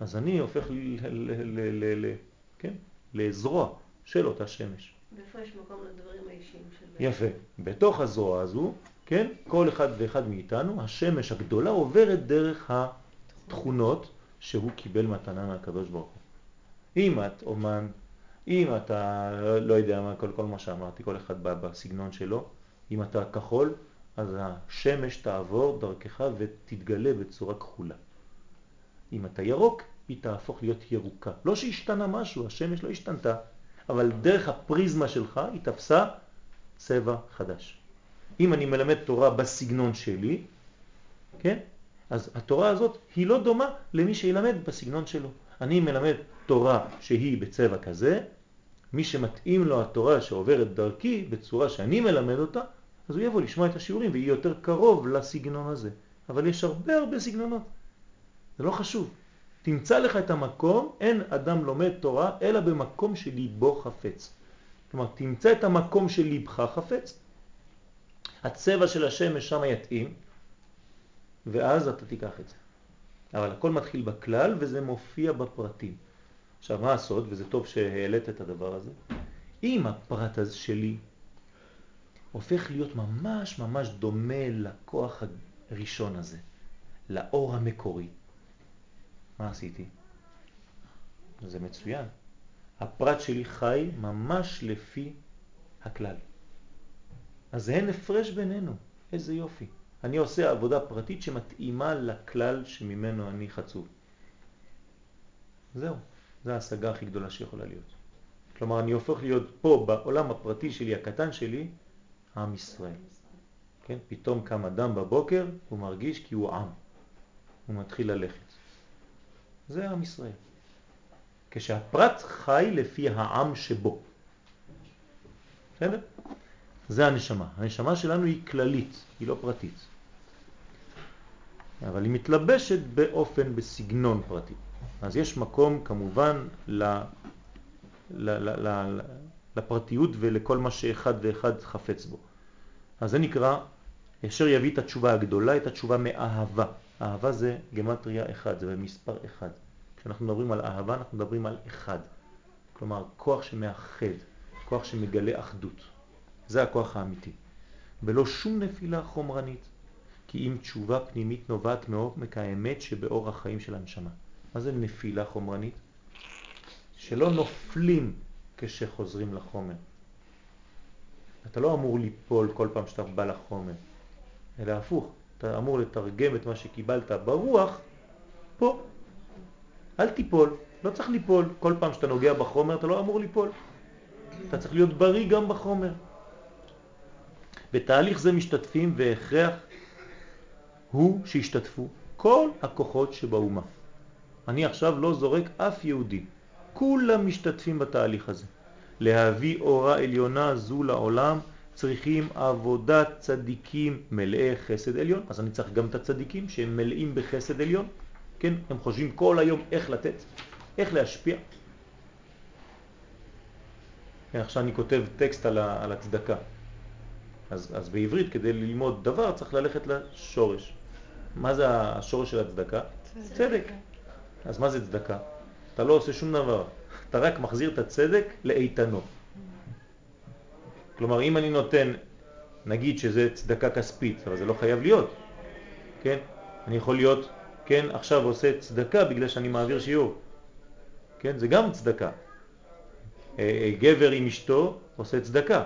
אז אני הופך כן, לזרוע של אותה שמש. יפה. בתוך הזרוע הזו כן? כל אחד ואחד מאיתנו, השמש הגדולה עוברת דרך התכונות שהוא קיבל מתנה מהקדוש ברוך הוא. אם את אומן, אם אתה לא יודע מה, כל, כל מה שאמרתי, כל אחד בא בסגנון שלו, אם אתה כחול, אז השמש תעבור דרכך ותתגלה בצורה כחולה. אם אתה ירוק, היא תהפוך להיות ירוקה. לא שהשתנה משהו, השמש לא השתנתה, אבל דרך הפריזמה שלך היא תפסה צבע חדש. אם אני מלמד תורה בסגנון שלי, כן? אז התורה הזאת היא לא דומה למי שילמד בסגנון שלו. אני מלמד תורה שהיא בצבע כזה, מי שמתאים לו התורה שעוברת דרכי בצורה שאני מלמד אותה, אז הוא יבוא לשמוע את השיעורים ויהיה יותר קרוב לסגנון הזה. אבל יש הרבה הרבה סגנונות. זה לא חשוב. תמצא לך את המקום, אין אדם לומד תורה אלא במקום שליבו חפץ. כלומר, תמצא את המקום שליבך חפץ, הצבע של השמש שם יתאים, ואז אתה תיקח את זה. אבל הכל מתחיל בכלל וזה מופיע בפרטים. עכשיו, מה הסוד? וזה טוב שהעלית את הדבר הזה. אם הפרט הזה שלי הופך להיות ממש ממש דומה לכוח הראשון הזה, לאור המקורי, מה עשיתי? זה מצוין. הפרט שלי חי ממש לפי הכלל. אז אין הפרש בינינו, איזה יופי. אני עושה עבודה פרטית שמתאימה לכלל שממנו אני חצוב. זהו, זו ההשגה הכי גדולה שיכולה להיות. כלומר, אני הופך להיות פה, בעולם הפרטי שלי, הקטן שלי, עם ישראל. כן? פתאום קם אדם בבוקר, הוא מרגיש כי הוא עם. הוא מתחיל ללכת. זה עם ישראל. כשהפרט חי לפי העם שבו. בסדר? זה הנשמה. הנשמה שלנו היא כללית, היא לא פרטית. אבל היא מתלבשת באופן, בסגנון פרטי. אז יש מקום כמובן ל, ל, ל, ל, לפרטיות ולכל מה שאחד ואחד חפץ בו. אז זה נקרא, אשר יביא את התשובה הגדולה, את התשובה מאהבה. אהבה זה גמטריה אחד, זה במספר אחד. כשאנחנו מדברים על אהבה אנחנו מדברים על אחד. כלומר, כוח שמאחד, כוח שמגלה אחדות. זה הכוח האמיתי. בלא שום נפילה חומרנית, כי אם תשובה פנימית נובעת מעומק האמת שבאור החיים של הנשמה. מה זה נפילה חומרנית? שלא נופלים כשחוזרים לחומר. אתה לא אמור ליפול כל פעם שאתה בא לחומר, אלא הפוך, אתה אמור לתרגם את מה שקיבלת ברוח פה. אל תיפול, לא צריך ליפול. כל פעם שאתה נוגע בחומר אתה לא אמור ליפול. אתה צריך להיות בריא גם בחומר. בתהליך זה משתתפים והכרח הוא שישתתפו כל הכוחות שבאומה. אני עכשיו לא זורק אף יהודי, כולם משתתפים בתהליך הזה. להביא אורה עליונה זו לעולם צריכים עבודת צדיקים מלאי חסד עליון, אז אני צריך גם את הצדיקים שהם מלאים בחסד עליון, כן? הם חושבים כל היום איך לתת, איך להשפיע. כן, עכשיו אני כותב טקסט על, על הצדקה. אז, אז בעברית כדי ללמוד דבר צריך ללכת לשורש. מה זה השורש של הצדקה? צדק. צדק. אז מה זה צדקה? אתה לא עושה שום דבר, אתה רק מחזיר את הצדק לאיתנו. כלומר, אם אני נותן, נגיד שזה צדקה כספית, אבל זה לא חייב להיות, כן? אני יכול להיות, כן, עכשיו עושה צדקה בגלל שאני מעביר שיעור, כן? זה גם צדקה. אה, אה, גבר עם אשתו עושה צדקה,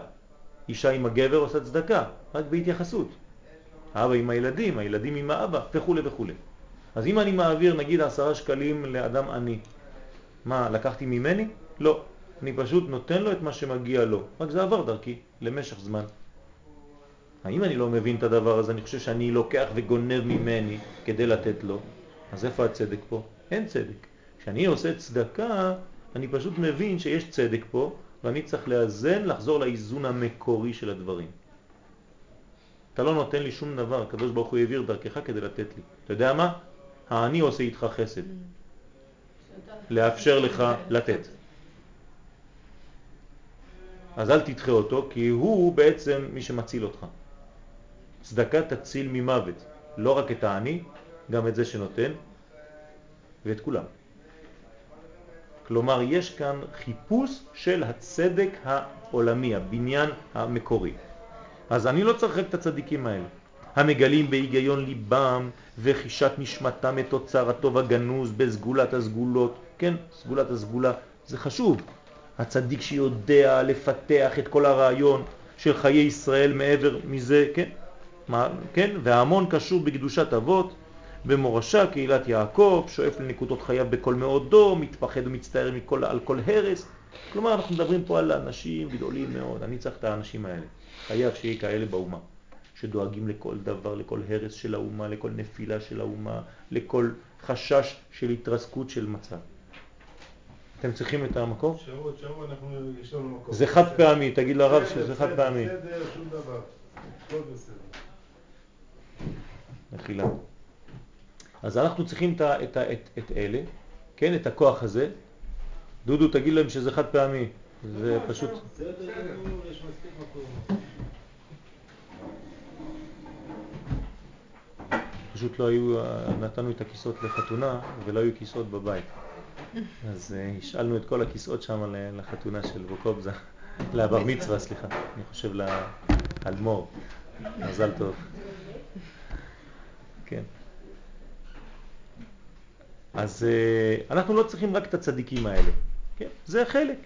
אישה עם הגבר עושה צדקה, רק בהתייחסות. האבא עם הילדים, הילדים עם האבא, וכו' וכו'. אז אם אני מעביר נגיד עשרה שקלים לאדם עני, מה, לקחתי ממני? לא. אני פשוט נותן לו את מה שמגיע לו, רק זה עבר דרכי למשך זמן. האם אני לא מבין את הדבר הזה, אני חושב שאני לוקח וגונב ממני כדי לתת לו, אז איפה הצדק פה? אין צדק. כשאני עושה צדקה, אני פשוט מבין שיש צדק פה, ואני צריך לאזן, לחזור לאיזון המקורי של הדברים. אתה לא נותן לי שום דבר, הקדוש ברוך הוא העביר דרכך כדי לתת לי. אתה יודע מה? האני עושה איתך חסד. לאפשר לך לתת. אז אל תדחה אותו, כי הוא בעצם מי שמציל אותך. צדקה תציל ממוות, לא רק את העני, גם את זה שנותן, ואת כולם. כלומר, יש כאן חיפוש של הצדק העולמי, הבניין המקורי. אז אני לא צריך רק את הצדיקים האלה. המגלים בהיגיון ליבם וחישת נשמתם את אוצר הטוב הגנוז בסגולת הסגולות. כן, סגולת הסגולה זה חשוב. הצדיק שיודע לפתח את כל הרעיון של חיי ישראל מעבר מזה, כן, מה, כן, וההמון קשור בקדושת אבות, במורשה, קהילת יעקב, שואף לנקודות חייו בכל מאודו, מתפחד ומצטער מכל, על כל הרס. כלומר, אנחנו מדברים פה על אנשים גדולים מאוד, אני צריך את האנשים האלה. חייב שיהיה כאלה באומה, שדואגים לכל דבר, לכל הרס של האומה, לכל נפילה של האומה, לכל חשש של התרסקות של מצב. אתם צריכים את המקום? שבוע, שבוע אנחנו, יש לנו מקום. זה חד פעמי, תגיד לרב שזה חד פעמי. בסדר, שום דבר. הכל בסדר. מחילה. אז אנחנו צריכים את, את, את, את אלה, כן, את הכוח הזה. דודו, תגיד להם שזה חד פעמי. זה פשוט... מספיק מקום. פשוט לא היו, נתנו את הכיסאות לחתונה ולא היו כיסאות בבית. אז אה, השאלנו את כל הכיסאות שם לחתונה של בוקובזה, לבר מצווה, סליחה, אני חושב לאלמור. מזל טוב. כן. אז אה, אנחנו לא צריכים רק את הצדיקים האלה, כן? זה חלק.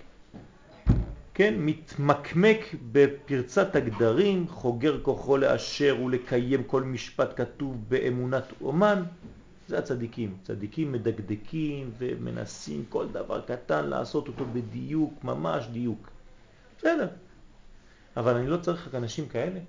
כן, מתמקמק בפרצת הגדרים, חוגר כוחו לאשר ולקיים כל משפט כתוב באמונת אומן, זה הצדיקים. צדיקים מדקדקים ומנסים כל דבר קטן לעשות אותו בדיוק, ממש דיוק. בסדר. אבל אני לא צריך רק אנשים כאלה.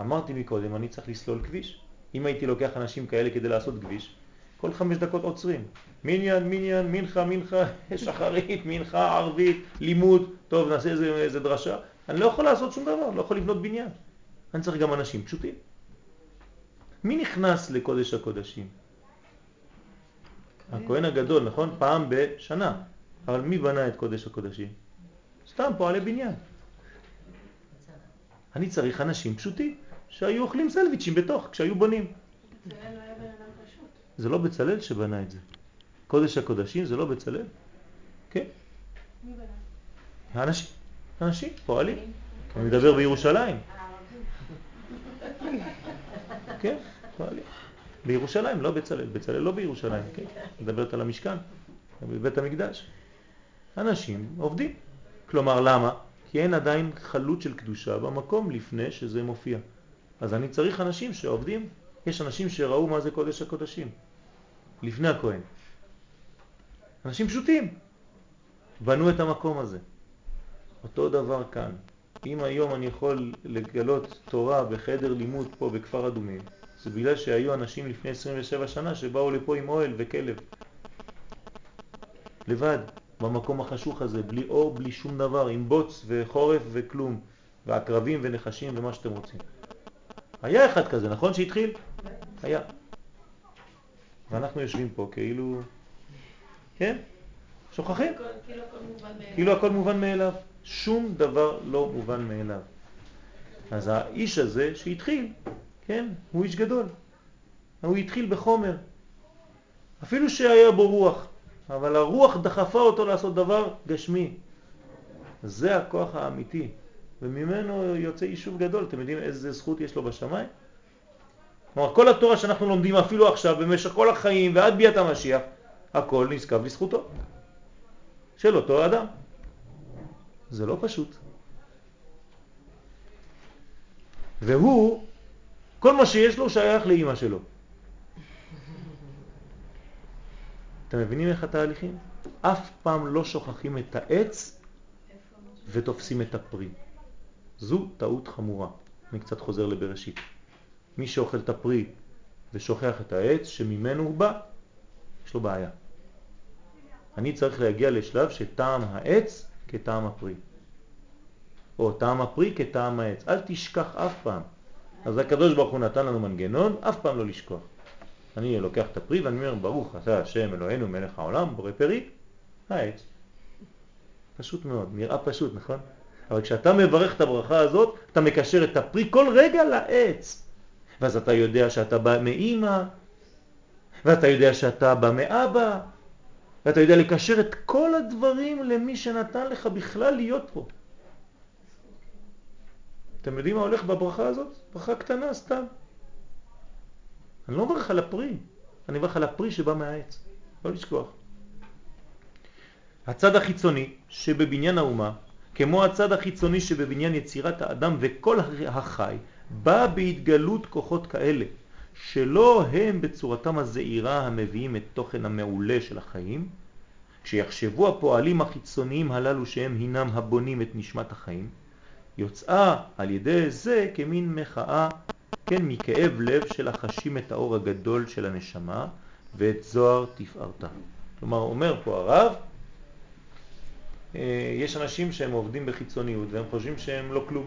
אמרתי מקודם, אני צריך לסלול כביש. אם הייתי לוקח אנשים כאלה כדי לעשות כביש, כל חמש דקות עוצרים. מיניאן, מיניאן, מנחה, מנחה, שחרית, מנחה, ערבית, לימוד, טוב, נעשה איזה, איזה דרשה. אני לא יכול לעשות שום דבר, לא יכול לבנות בניין. אני צריך גם אנשים פשוטים. מי נכנס לקודש הקודשים? הכהן הגדול, נכון? פעם בשנה. אבל מי בנה את קודש הקודשים? סתם פועלי בניין. אני צריך אנשים פשוטים שהיו אוכלים סלוויצ'ים בתוך, כשהיו בונים. לא. זה לא בצלאל שבנה את זה. קודש הקודשים זה לא בצלאל. כן, מי בנה? האנשים, אנשים, פועלים. אני מדבר בירושלים. כן, פועלים. בירושלים, לא בצלאל. בצלאל לא בירושלים, כן. מדברת על המשכן, בבית המקדש. אנשים עובדים. כלומר, למה? כי אין עדיין חלות של קדושה במקום לפני שזה מופיע. אז אני צריך אנשים שעובדים. יש אנשים שראו מה זה קודש הקודשים, לפני הכהן. אנשים פשוטים, בנו את המקום הזה. אותו דבר כאן. אם היום אני יכול לגלות תורה בחדר לימוד פה בכפר אדומים, זה בגלל שהיו אנשים לפני 27 שנה שבאו לפה עם אוהל וכלב. לבד, במקום החשוך הזה, בלי אור, בלי שום דבר, עם בוץ וחורף וכלום, ועקרבים ונחשים ומה שאתם רוצים. היה אחד כזה, נכון שהתחיל? היה. ואנחנו יושבים פה כאילו, כן? שוכחים. כאילו. כאילו הכל מובן מאליו. שום דבר לא מובן מאליו. אז האיש הזה שהתחיל, כן, הוא איש גדול. הוא התחיל בחומר. אפילו שהיה בו רוח, אבל הרוח דחפה אותו לעשות דבר גשמי. זה הכוח האמיתי, וממנו יוצא יישוב גדול. אתם יודעים איזה זכות יש לו בשמיים? כלומר, כל התורה שאנחנו לומדים אפילו עכשיו, במשך כל החיים ועד ביאת המשיח, הכל נזקב לזכותו של אותו אדם. זה לא פשוט. והוא, כל מה שיש לו שייך לאימא שלו. אתם מבינים איך התהליכים? אף פעם לא שוכחים את העץ ותופסים את הפרי. זו טעות חמורה. אני קצת חוזר לבראשית. מי שאוכל את הפרי ושוכח את העץ שממנו הוא בא, יש לו בעיה. אני צריך להגיע לשלב שטעם העץ כטעם הפרי. או טעם הפרי כטעם העץ. אל תשכח אף פעם. אז הקדוש ברוך הוא נתן לנו מנגנון, אף פעם לא לשכוח. אני לוקח את הפרי ואני אומר, ברוך אתה השם אלוהינו מלך העולם, בורא פרי, העץ. פשוט מאוד, נראה פשוט, נכון? אבל כשאתה מברך את הברכה הזאת, אתה מקשר את הפרי כל רגע לעץ. ואז אתה יודע שאתה בא מאימא, ואתה יודע שאתה בא מאבא, ואתה יודע לקשר את כל הדברים למי שנתן לך בכלל להיות פה. אתם יודעים מה הולך בברכה הזאת? ברכה קטנה סתם. אני לא מברך על הפרי, אני מברך על הפרי שבא מהעץ. לא לשכוח. הצד החיצוני שבבניין האומה, כמו הצד החיצוני שבבניין יצירת האדם וכל החי, בא בהתגלות כוחות כאלה, שלא הם בצורתם הזעירה המביאים את תוכן המעולה של החיים, כשיחשבו הפועלים החיצוניים הללו שהם הינם הבונים את נשמת החיים, יוצאה על ידי זה כמין מחאה, כן, מכאב לב של החשים את האור הגדול של הנשמה ואת זוהר תפארתה. כלומר, אומר פה הרב, אה, יש אנשים שהם עובדים בחיצוניות והם חושבים שהם לא כלום.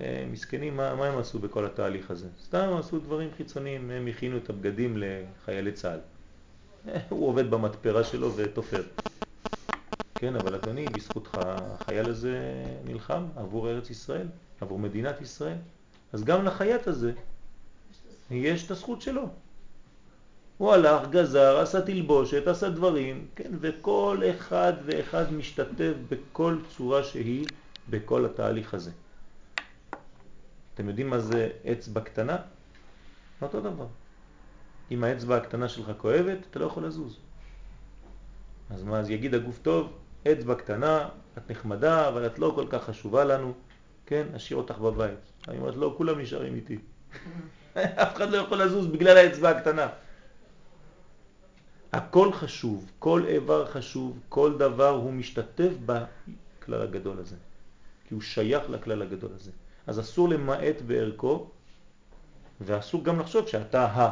אה, מסכנים, מה, מה הם עשו בכל התהליך הזה? סתם עשו דברים חיצוניים, הם הכינו את הבגדים לחיילי צה"ל. הוא עובד במטפרה שלו ותופר. כן, אבל אדוני, בזכותך החייל הזה נלחם עבור ארץ ישראל, עבור מדינת ישראל. אז גם לחייט הזה יש את הזכות שלו. הוא הלך, גזר, עשה תלבושת, עשה דברים, כן, וכל אחד ואחד משתתף בכל צורה שהיא בכל התהליך הזה. אתם יודעים מה זה אצבע קטנה? אותו דבר. אם האצבע הקטנה שלך כואבת, אתה לא יכול לזוז. אז מה, אז יגיד הגוף טוב, אצבע קטנה, את נחמדה, אבל את לא כל כך חשובה לנו, כן, אשאיר אותך בבית. אני אומרת, לא, כולם נשארים איתי. אף אחד לא יכול לזוז בגלל האצבע הקטנה. הכל חשוב, כל איבר חשוב, כל דבר הוא משתתף בכלל הגדול הזה, כי הוא שייך לכלל הגדול הזה. אז אסור למעט בערכו, ואסור גם לחשוב שאתה ה.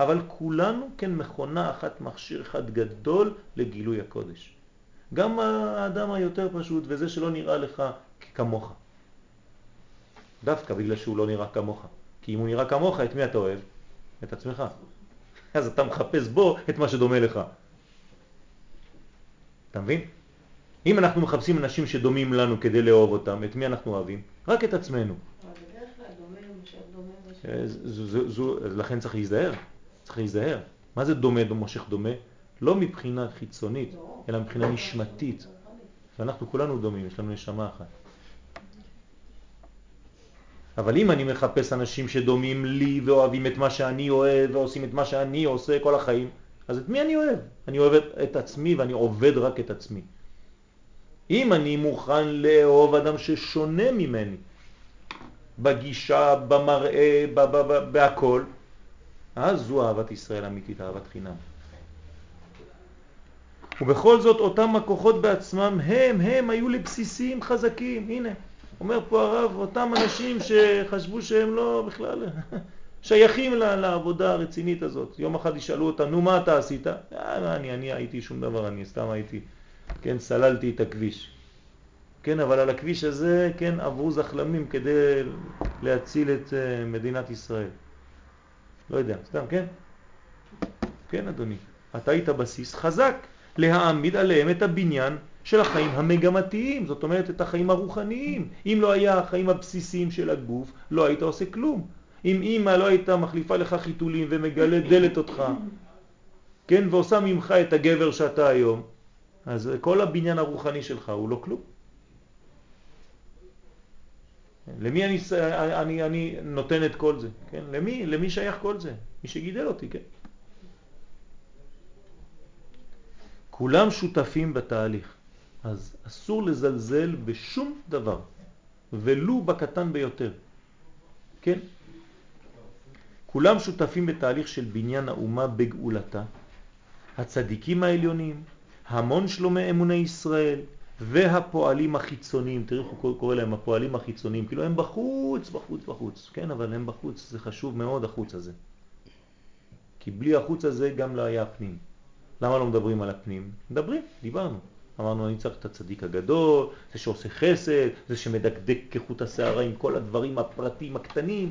אבל כולנו כן מכונה אחת, מכשיר אחד גדול לגילוי הקודש. גם האדם היותר פשוט וזה שלא נראה לך כמוך. דווקא בגלל שהוא לא נראה כמוך. כי אם הוא נראה כמוך, את מי אתה אוהב? את עצמך. אז אתה מחפש בו את מה שדומה לך. אתה מבין? אם אנחנו מחפשים אנשים שדומים לנו כדי לאהוב אותם, את מי אנחנו אוהבים? רק את עצמנו. אה, לכן צריך להיזהר, צריך להיזהר. מה זה דומה מושך דומה? לא מבחינה חיצונית, אלא מבחינה נשמתית. ואנחנו כולנו דומים, יש לנו נשמה אחת. אבל אם אני מחפש אנשים שדומים לי ואוהבים את מה שאני אוהב ועושים את מה שאני עושה כל החיים, אז את מי אני אוהב? אני אוהב את עצמי ואני עובד רק את עצמי. אם אני מוכן לאהוב אדם ששונה ממני, בגישה, במראה, בהכל, אז זו אהבת ישראל אמיתית, אהבת חינם. ובכל זאת אותם הכוחות בעצמם הם, הם היו לבסיסים חזקים, הנה, אומר פה הרב, אותם אנשים שחשבו שהם לא בכלל שייכים לעבודה הרצינית הזאת. יום אחד ישאלו אותם, נו מה אתה עשית? אה, אני, אני הייתי שום דבר, אני סתם הייתי, כן, סללתי את הכביש. כן, אבל על הכביש הזה, כן, עברו זחלמים כדי להציל את uh, מדינת ישראל. לא יודע, סתם, כן? כן, אדוני. אתה היית בסיס חזק להעמיד עליהם את הבניין של החיים המגמתיים, זאת אומרת את החיים הרוחניים. אם לא היה החיים הבסיסיים של הגוף, לא היית עושה כלום. אם אימא לא הייתה מחליפה לך חיתולים ומגלה דלת אותך, כן, ועושה ממך את הגבר שאתה היום, אז כל הבניין הרוחני שלך הוא לא כלום. למי אני, אני, אני נותן את כל זה? כן? למי, למי שייך כל זה? מי שגידל אותי, כן? כולם שותפים בתהליך, אז אסור לזלזל בשום דבר, ולו בקטן ביותר, כן? כולם שותפים בתהליך של בניין האומה בגאולתה, הצדיקים העליונים, המון שלומי אמוני ישראל, והפועלים החיצוניים, תראו איך הוא קורא להם הפועלים החיצוניים, כאילו הם בחוץ, בחוץ, בחוץ, כן, אבל הם בחוץ, זה חשוב מאוד החוץ הזה. כי בלי החוץ הזה גם לא היה הפנים. למה לא מדברים על הפנים? מדברים, דיברנו. אמרנו אני צריך את הצדיק הגדול, זה שעושה חסד, זה שמדקדק כחוט השערה עם כל הדברים הפרטיים הקטנים.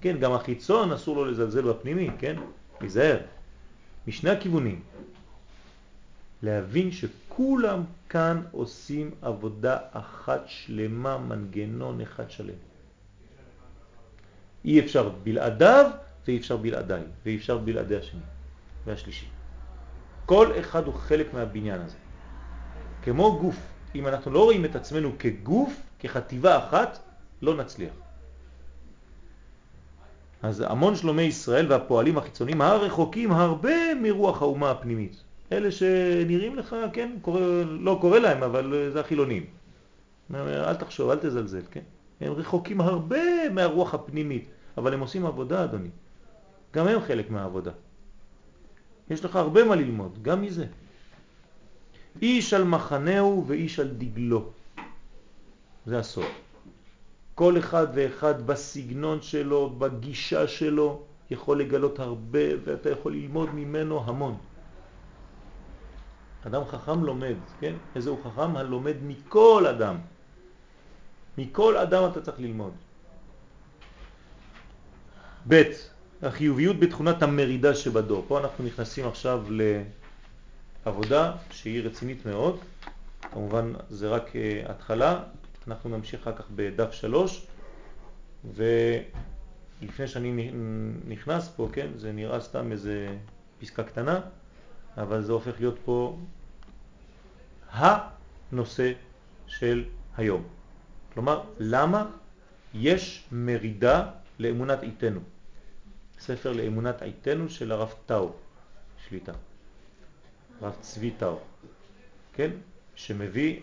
כן, גם החיצון אסור לו לזלזל בפנימי, כן? להיזהר. משני הכיוונים. להבין שכולם כאן עושים עבודה אחת שלמה, מנגנון אחד שלם. אי אפשר בלעדיו ואי אפשר בלעדיי, ואי אפשר בלעדי השני והשלישי. כל אחד הוא חלק מהבניין הזה. כמו גוף, אם אנחנו לא רואים את עצמנו כגוף, כחטיבה אחת, לא נצליח. אז המון שלומי ישראל והפועלים החיצוניים הרחוקים הרבה מרוח האומה הפנימית. אלה שנראים לך, כן, קורא, לא קורא להם, אבל זה החילונים. אל תחשוב, אל תזלזל, כן? הם רחוקים הרבה מהרוח הפנימית, אבל הם עושים עבודה, אדוני. גם הם חלק מהעבודה. יש לך הרבה מה ללמוד, גם מזה. איש על מחנהו ואיש על דגלו. זה הסוד. כל אחד ואחד בסגנון שלו, בגישה שלו, יכול לגלות הרבה ואתה יכול ללמוד ממנו המון. אדם חכם לומד, כן? איזה הוא חכם? הלומד מכל אדם. מכל אדם אתה צריך ללמוד. ב' החיוביות בתכונת המרידה שבדור. פה אנחנו נכנסים עכשיו לעבודה שהיא רצינית מאוד. כמובן זה רק uh, התחלה, אנחנו נמשיך אחר כך בדף שלוש ולפני שאני נכנס פה, כן, זה נראה סתם איזה פסקה קטנה, אבל זה הופך להיות פה הנושא של היום. כלומר, למה יש מרידה לאמונת עיתנו? ספר לאמונת עיתנו של הרב טאו, שליטה, הרב צבי טאו, כן? שמביא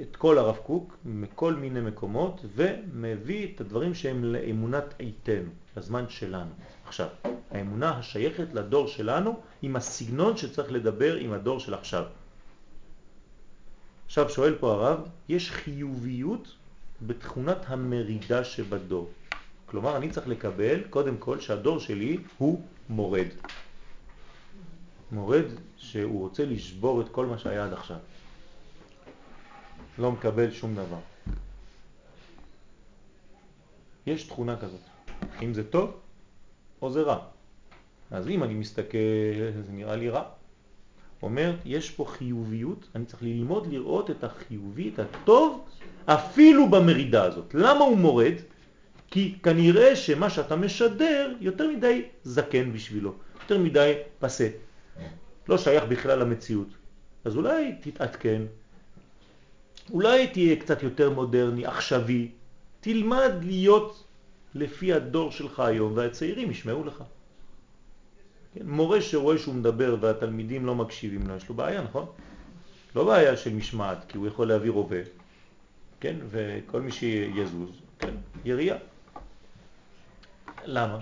את כל הרב קוק מכל מיני מקומות ומביא את הדברים שהם לאמונת עיתנו, לזמן שלנו. עכשיו, האמונה השייכת לדור שלנו עם הסגנון שצריך לדבר עם הדור של עכשיו. עכשיו שואל פה הרב, יש חיוביות בתכונת המרידה שבדור. כלומר, אני צריך לקבל קודם כל שהדור שלי הוא מורד. מורד שהוא רוצה לשבור את כל מה שהיה עד עכשיו. לא מקבל שום דבר. יש תכונה כזאת. אם זה טוב או זה רע. אז אם אני מסתכל, זה נראה לי רע. אומר, יש פה חיוביות, אני צריך ללמוד לראות את החיובי, את הטוב, אפילו במרידה הזאת. למה הוא מורד? כי כנראה שמה שאתה משדר יותר מדי זקן בשבילו, יותר מדי פסה, לא שייך בכלל למציאות. אז אולי תתעדכן, אולי תהיה קצת יותר מודרני, עכשווי, תלמד להיות לפי הדור שלך היום והצעירים ישמעו לך. כן? מורה שרואה שהוא מדבר והתלמידים לא מקשיבים לו, יש לו בעיה, נכון? לא בעיה של משמעת, כי הוא יכול להביא רובה, כן? וכל מי שיזוז, כן? ירייה. למה?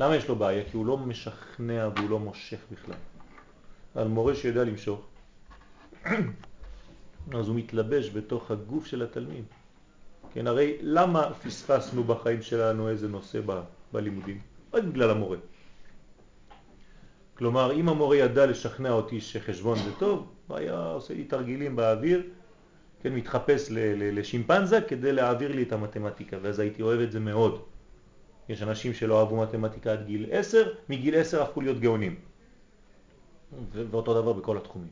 למה יש לו בעיה? כי הוא לא משכנע והוא לא מושך בכלל. על מורה שיודע למשוך, אז הוא מתלבש בתוך הגוף של התלמיד. כן, הרי למה פספסנו בחיים שלנו איזה נושא ב, בלימודים? רק בגלל המורה. כלומר, אם המורה ידע לשכנע אותי שחשבון זה טוב, הוא היה עושה לי תרגילים באוויר, כן, מתחפש לשימפנזה כדי להעביר לי את המתמטיקה, ואז הייתי אוהב את זה מאוד. יש אנשים שלא אהבו מתמטיקה עד גיל 10, מגיל 10 הפכו להיות גאונים. ואותו דבר בכל התחומים.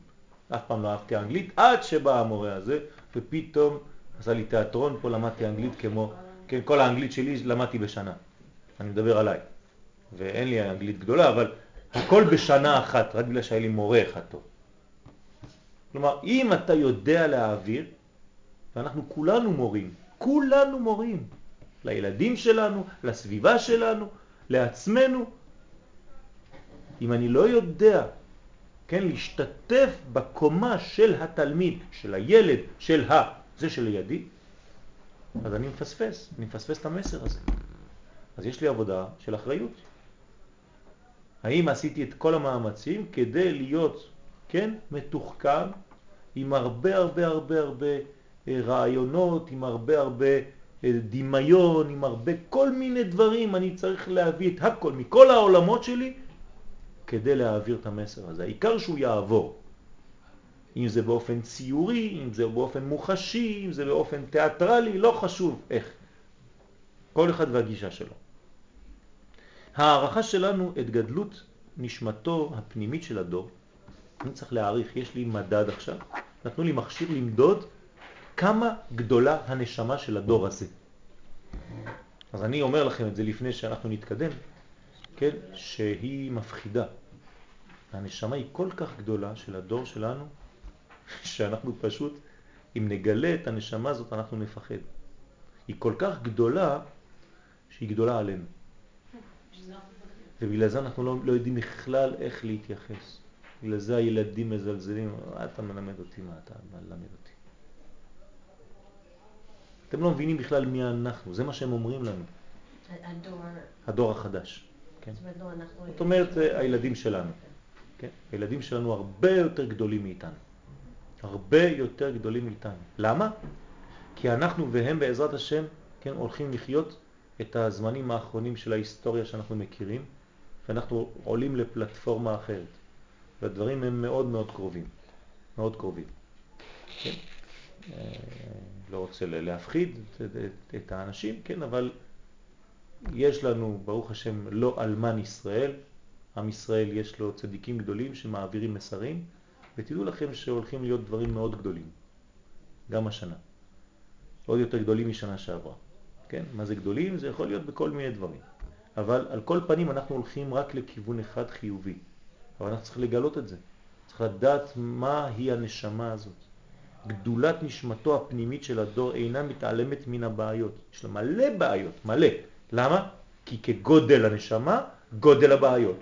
אף פעם לא אהבתי אנגלית, עד שבא המורה הזה, ופתאום עשה לי תיאטרון, פה למדתי אנגלית כמו, כן, כל האנגלית שלי למדתי בשנה. אני מדבר עליי. ואין לי אנגלית גדולה, אבל הכל בשנה אחת, רק בגלל שהיה לי מורה אחד טוב. כלומר, אם אתה יודע להעביר, ואנחנו כולנו מורים, כולנו מורים, לילדים שלנו, לסביבה שלנו, לעצמנו. אם אני לא יודע, כן, להשתתף בקומה של התלמיד, של הילד, של ה... זה שלידי, אז אני מפספס, אני מפספס את המסר הזה. אז יש לי עבודה של אחריות. האם עשיתי את כל המאמצים כדי להיות, כן, מתוחכם, עם הרבה הרבה הרבה הרבה אה, רעיונות, עם הרבה הרבה דמיון, עם הרבה כל מיני דברים, אני צריך להביא את הכל מכל העולמות שלי כדי להעביר את המסר הזה. העיקר שהוא יעבור. אם זה באופן ציורי, אם זה באופן מוחשי, אם זה באופן תיאטרלי, לא חשוב איך. כל אחד והגישה שלו. הערכה שלנו את גדלות נשמתו הפנימית של הדור, אני צריך להעריך, יש לי מדד עכשיו, נתנו לי מכשיר למדוד כמה גדולה הנשמה של הדור הזה. אז אני אומר לכם את זה לפני שאנחנו נתקדם, כן, שהיא מפחידה. הנשמה היא כל כך גדולה של הדור שלנו, שאנחנו פשוט, אם נגלה את הנשמה הזאת, אנחנו נפחד. היא כל כך גדולה שהיא גדולה עלינו. ובגלל זה אנחנו לא, לא יודעים בכלל איך להתייחס. בגלל זה הילדים מזלזלים, אתה מלמד אותי, מה אתה מלמד אותי. אתם לא מבינים בכלל מי אנחנו, זה מה שהם אומרים לנו. הדור... הדור החדש. כן. זאת אומרת, לא, אנחנו... זאת אומרת, הילדים שלנו. כן? הילדים שלנו הרבה יותר גדולים מאיתנו. הרבה יותר גדולים מאיתנו. למה? כי אנחנו והם בעזרת השם, כן, הולכים לחיות את הזמנים האחרונים של ההיסטוריה שאנחנו מכירים, ואנחנו עולים לפלטפורמה אחרת. והדברים הם מאוד מאוד קרובים. מאוד קרובים. כן? אה, לא רוצה להפחיד את האנשים, כן, אבל יש לנו, ברוך השם, לא אלמן ישראל. עם ישראל יש לו צדיקים גדולים שמעבירים מסרים, ותדעו לכם שהולכים להיות דברים מאוד גדולים, גם השנה. עוד יותר גדולים משנה שעברה. כן? מה זה גדולים? זה יכול להיות בכל מיני דברים. אבל על כל פנים אנחנו הולכים רק לכיוון אחד חיובי. אבל אנחנו צריכים לגלות את זה. צריך לדעת מה היא הנשמה הזאת. גדולת נשמתו הפנימית של הדור אינה מתעלמת מן הבעיות. יש לה מלא בעיות, מלא. למה? כי כגודל הנשמה, גודל הבעיות.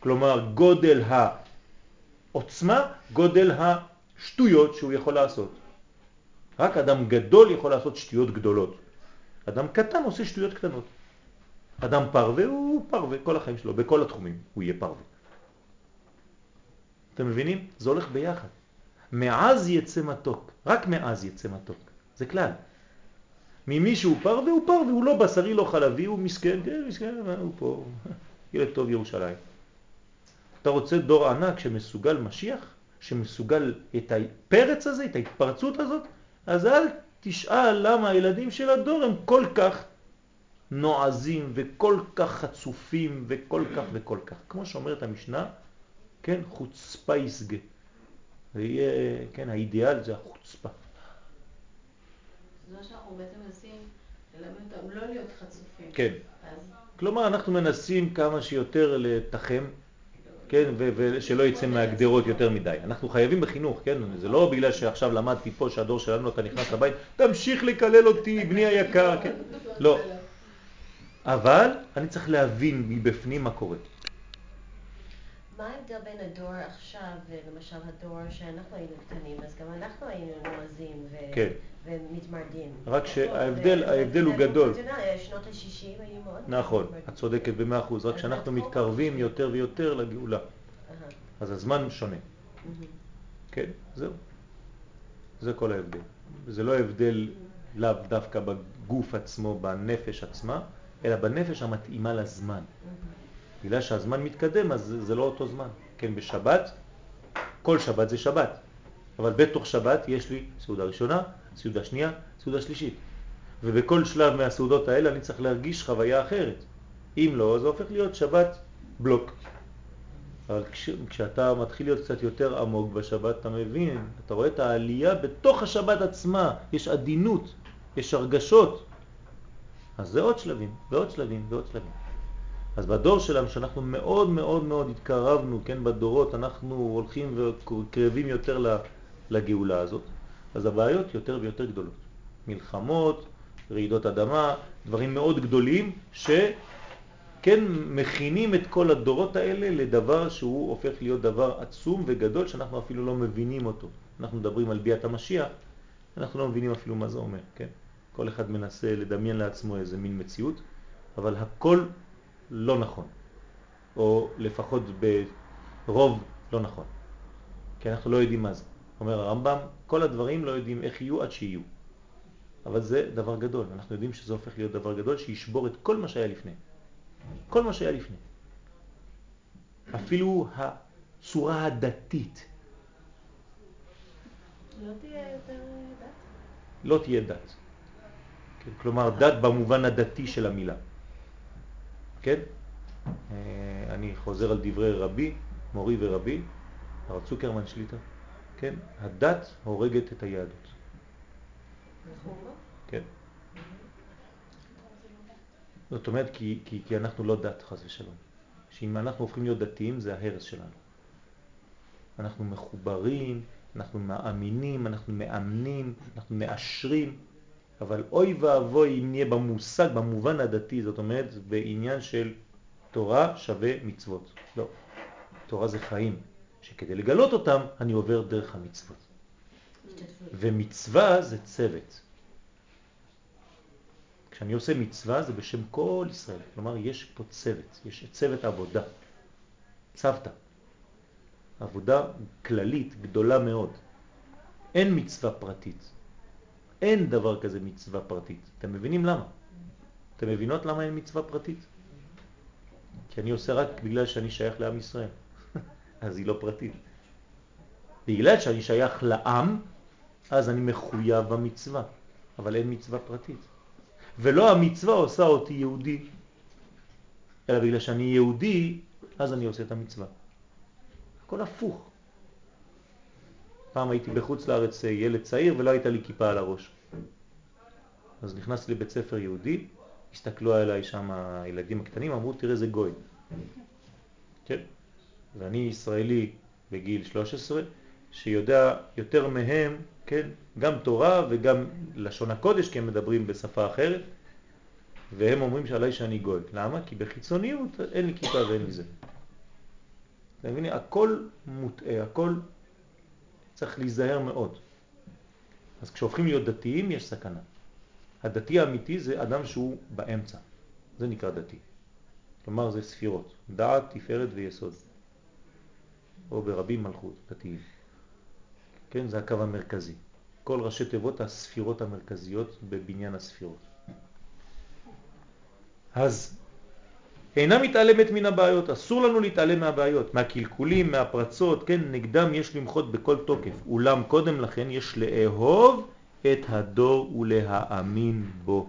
כלומר, גודל העוצמה, גודל השטויות שהוא יכול לעשות. רק אדם גדול יכול לעשות שטויות גדולות. אדם קטן עושה שטויות קטנות. אדם פרווה הוא פרווה כל החיים שלו, בכל התחומים הוא יהיה פרווה. אתם מבינים? זה הולך ביחד. מעז יצא מתוק, רק מעז יצא מתוק, זה כלל. ממי שהוא פרווה הוא פרווה, הוא לא בשרי, לא חלבי, הוא מסכן, כן, מסכן, הוא פה, ילד טוב ירושלים. אתה רוצה דור ענק שמסוגל משיח, שמסוגל את הפרץ הזה, את ההתפרצות הזאת, אז אל תשאל למה הילדים של הדור הם כל כך נועזים וכל כך חצופים וכל כך וכל כך. כמו שאומרת המשנה, כן, חוצפה יסגה. זה יהיה, כן, האידיאל זה החוצפה. זה מה שאנחנו בעצם מנסים ללמד אותם לא להיות חצופים. כן. אז... כלומר, אנחנו מנסים כמה שיותר לתחם, כן, ושלא יצא מהגדרות יותר מדי. אנחנו חייבים בחינוך, כן? זה לא בגלל שעכשיו למדתי פה שהדור שלנו אתה נכנס לבית, תמשיך לקלל אותי, בני היקר, כן? לא. אבל אני צריך להבין מבפנים מה קורה. מה ההבדל בין הדור עכשיו, למשל הדור שאנחנו היינו קטנים, אז גם אנחנו היינו נועזים ו... כן. ומתמרדים. רק שההבדל ההבדל הוא גדול. שנות ה-60 היו מאוד... נכון, את צודקת במאה אחוז, רק שאנחנו מתקרבים יותר ויותר לגאולה. אז הזמן שונה. כן, זהו. זה כל ההבדל. זה לא הבדל לאו דווקא בגוף עצמו, בנפש עצמה, אלא בנפש המתאימה לזמן. בגלל שהזמן מתקדם, אז זה לא אותו זמן. כן, בשבת, כל שבת זה שבת, אבל בתוך שבת יש לי סעודה ראשונה, סעודה שנייה, סעודה שלישית. ובכל שלב מהסעודות האלה אני צריך להרגיש חוויה אחרת. אם לא, זה הופך להיות שבת בלוק. אבל כש, כשאתה מתחיל להיות קצת יותר עמוק בשבת, אתה מבין, אתה רואה את העלייה בתוך השבת עצמה, יש עדינות, יש הרגשות. אז זה עוד שלבים, ועוד שלבים, ועוד שלבים. אז בדור שלנו, שאנחנו מאוד מאוד מאוד התקרבנו, כן, בדורות, אנחנו הולכים וקרבים יותר לגאולה הזאת, אז הבעיות יותר ויותר גדולות. מלחמות, רעידות אדמה, דברים מאוד גדולים שכן מכינים את כל הדורות האלה לדבר שהוא הופך להיות דבר עצום וגדול שאנחנו אפילו לא מבינים אותו. אנחנו מדברים על ביאת המשיח, אנחנו לא מבינים אפילו מה זה אומר, כן? כל אחד מנסה לדמיין לעצמו איזה מין מציאות, אבל הכל לא נכון, או לפחות ברוב לא נכון, כי אנחנו לא יודעים מה זה. אומר הרמב"ם, כל הדברים לא יודעים איך יהיו עד שיהיו. אבל זה דבר גדול, אנחנו יודעים שזה הופך להיות דבר גדול שישבור את כל מה שהיה לפני. כל מה שהיה לפני. אפילו הצורה הדתית. לא תהיה יותר דת? לא תהיה דת. כלומר, דת במובן הדתי של המילה. כן? אה, אני חוזר על דברי רבי, מורי ורבי, הרב צוקרמן שליטה. כן? הדת הורגת את היהדות. כן. זאת אומרת, כי, כי, כי אנחנו לא דת, חס ושלום. שאם אנחנו הופכים להיות דתיים, זה ההרס שלנו. אנחנו מחוברים, אנחנו מאמינים, אנחנו מאמנים, אנחנו מאשרים, אבל אוי ואבוי אם נהיה במושג, במובן הדתי, זאת אומרת בעניין של תורה שווה מצוות. לא. תורה זה חיים, שכדי לגלות אותם אני עובר דרך המצוות. ומצווה זה צוות. כשאני עושה מצווה זה בשם כל ישראל, כלומר יש פה צוות, יש צוות עבודה, צוותא, עבודה כללית גדולה מאוד. אין מצווה פרטית, אין דבר כזה מצווה פרטית. אתם מבינים למה? אתם מבינות למה אין מצווה פרטית? כי אני עושה רק בגלל שאני שייך לעם ישראל, אז היא לא פרטית. בגלל שאני שייך לעם, אז אני מחויב במצווה, אבל אין מצווה פרטית. ולא המצווה עושה אותי יהודי, אלא בגלל שאני יהודי, אז אני עושה את המצווה. הכל הפוך. פעם הייתי בחוץ לארץ ילד צעיר ולא הייתה לי כיפה על הראש. אז נכנסתי לבית ספר יהודי, הסתכלו עליי שם הילדים הקטנים, אמרו תראה זה גוי. כן? ואני ישראלי בגיל 13, שיודע יותר מהם, כן, גם תורה וגם לשון הקודש, כי הם מדברים בשפה אחרת, והם אומרים שעליי שאני גוי. למה? כי בחיצוניות אין לי כיפה ואין לי זה. אתה מבין? הכל מוטעה, הכל צריך להיזהר מאוד. אז כשהופכים להיות דתיים יש סכנה. הדתי האמיתי זה אדם שהוא באמצע. זה נקרא דתי. כלומר זה ספירות, דעת, תפארת ויסוד. או ברבים מלכות, דתיים. כן, זה הקו המרכזי. כל ראשי תיבות הספירות המרכזיות בבניין הספירות. אז אינה מתעלמת מן הבעיות, אסור לנו להתעלם מהבעיות, מהקלקולים, מהפרצות, כן, נגדם יש למחות בכל תוקף, אולם קודם לכן יש לאהוב את הדור ולהאמין בו.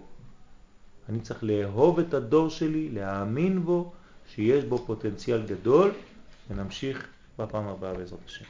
אני צריך לאהוב את הדור שלי, להאמין בו, שיש בו פוטנציאל גדול, ונמשיך בפעם הבאה בעזרת השם.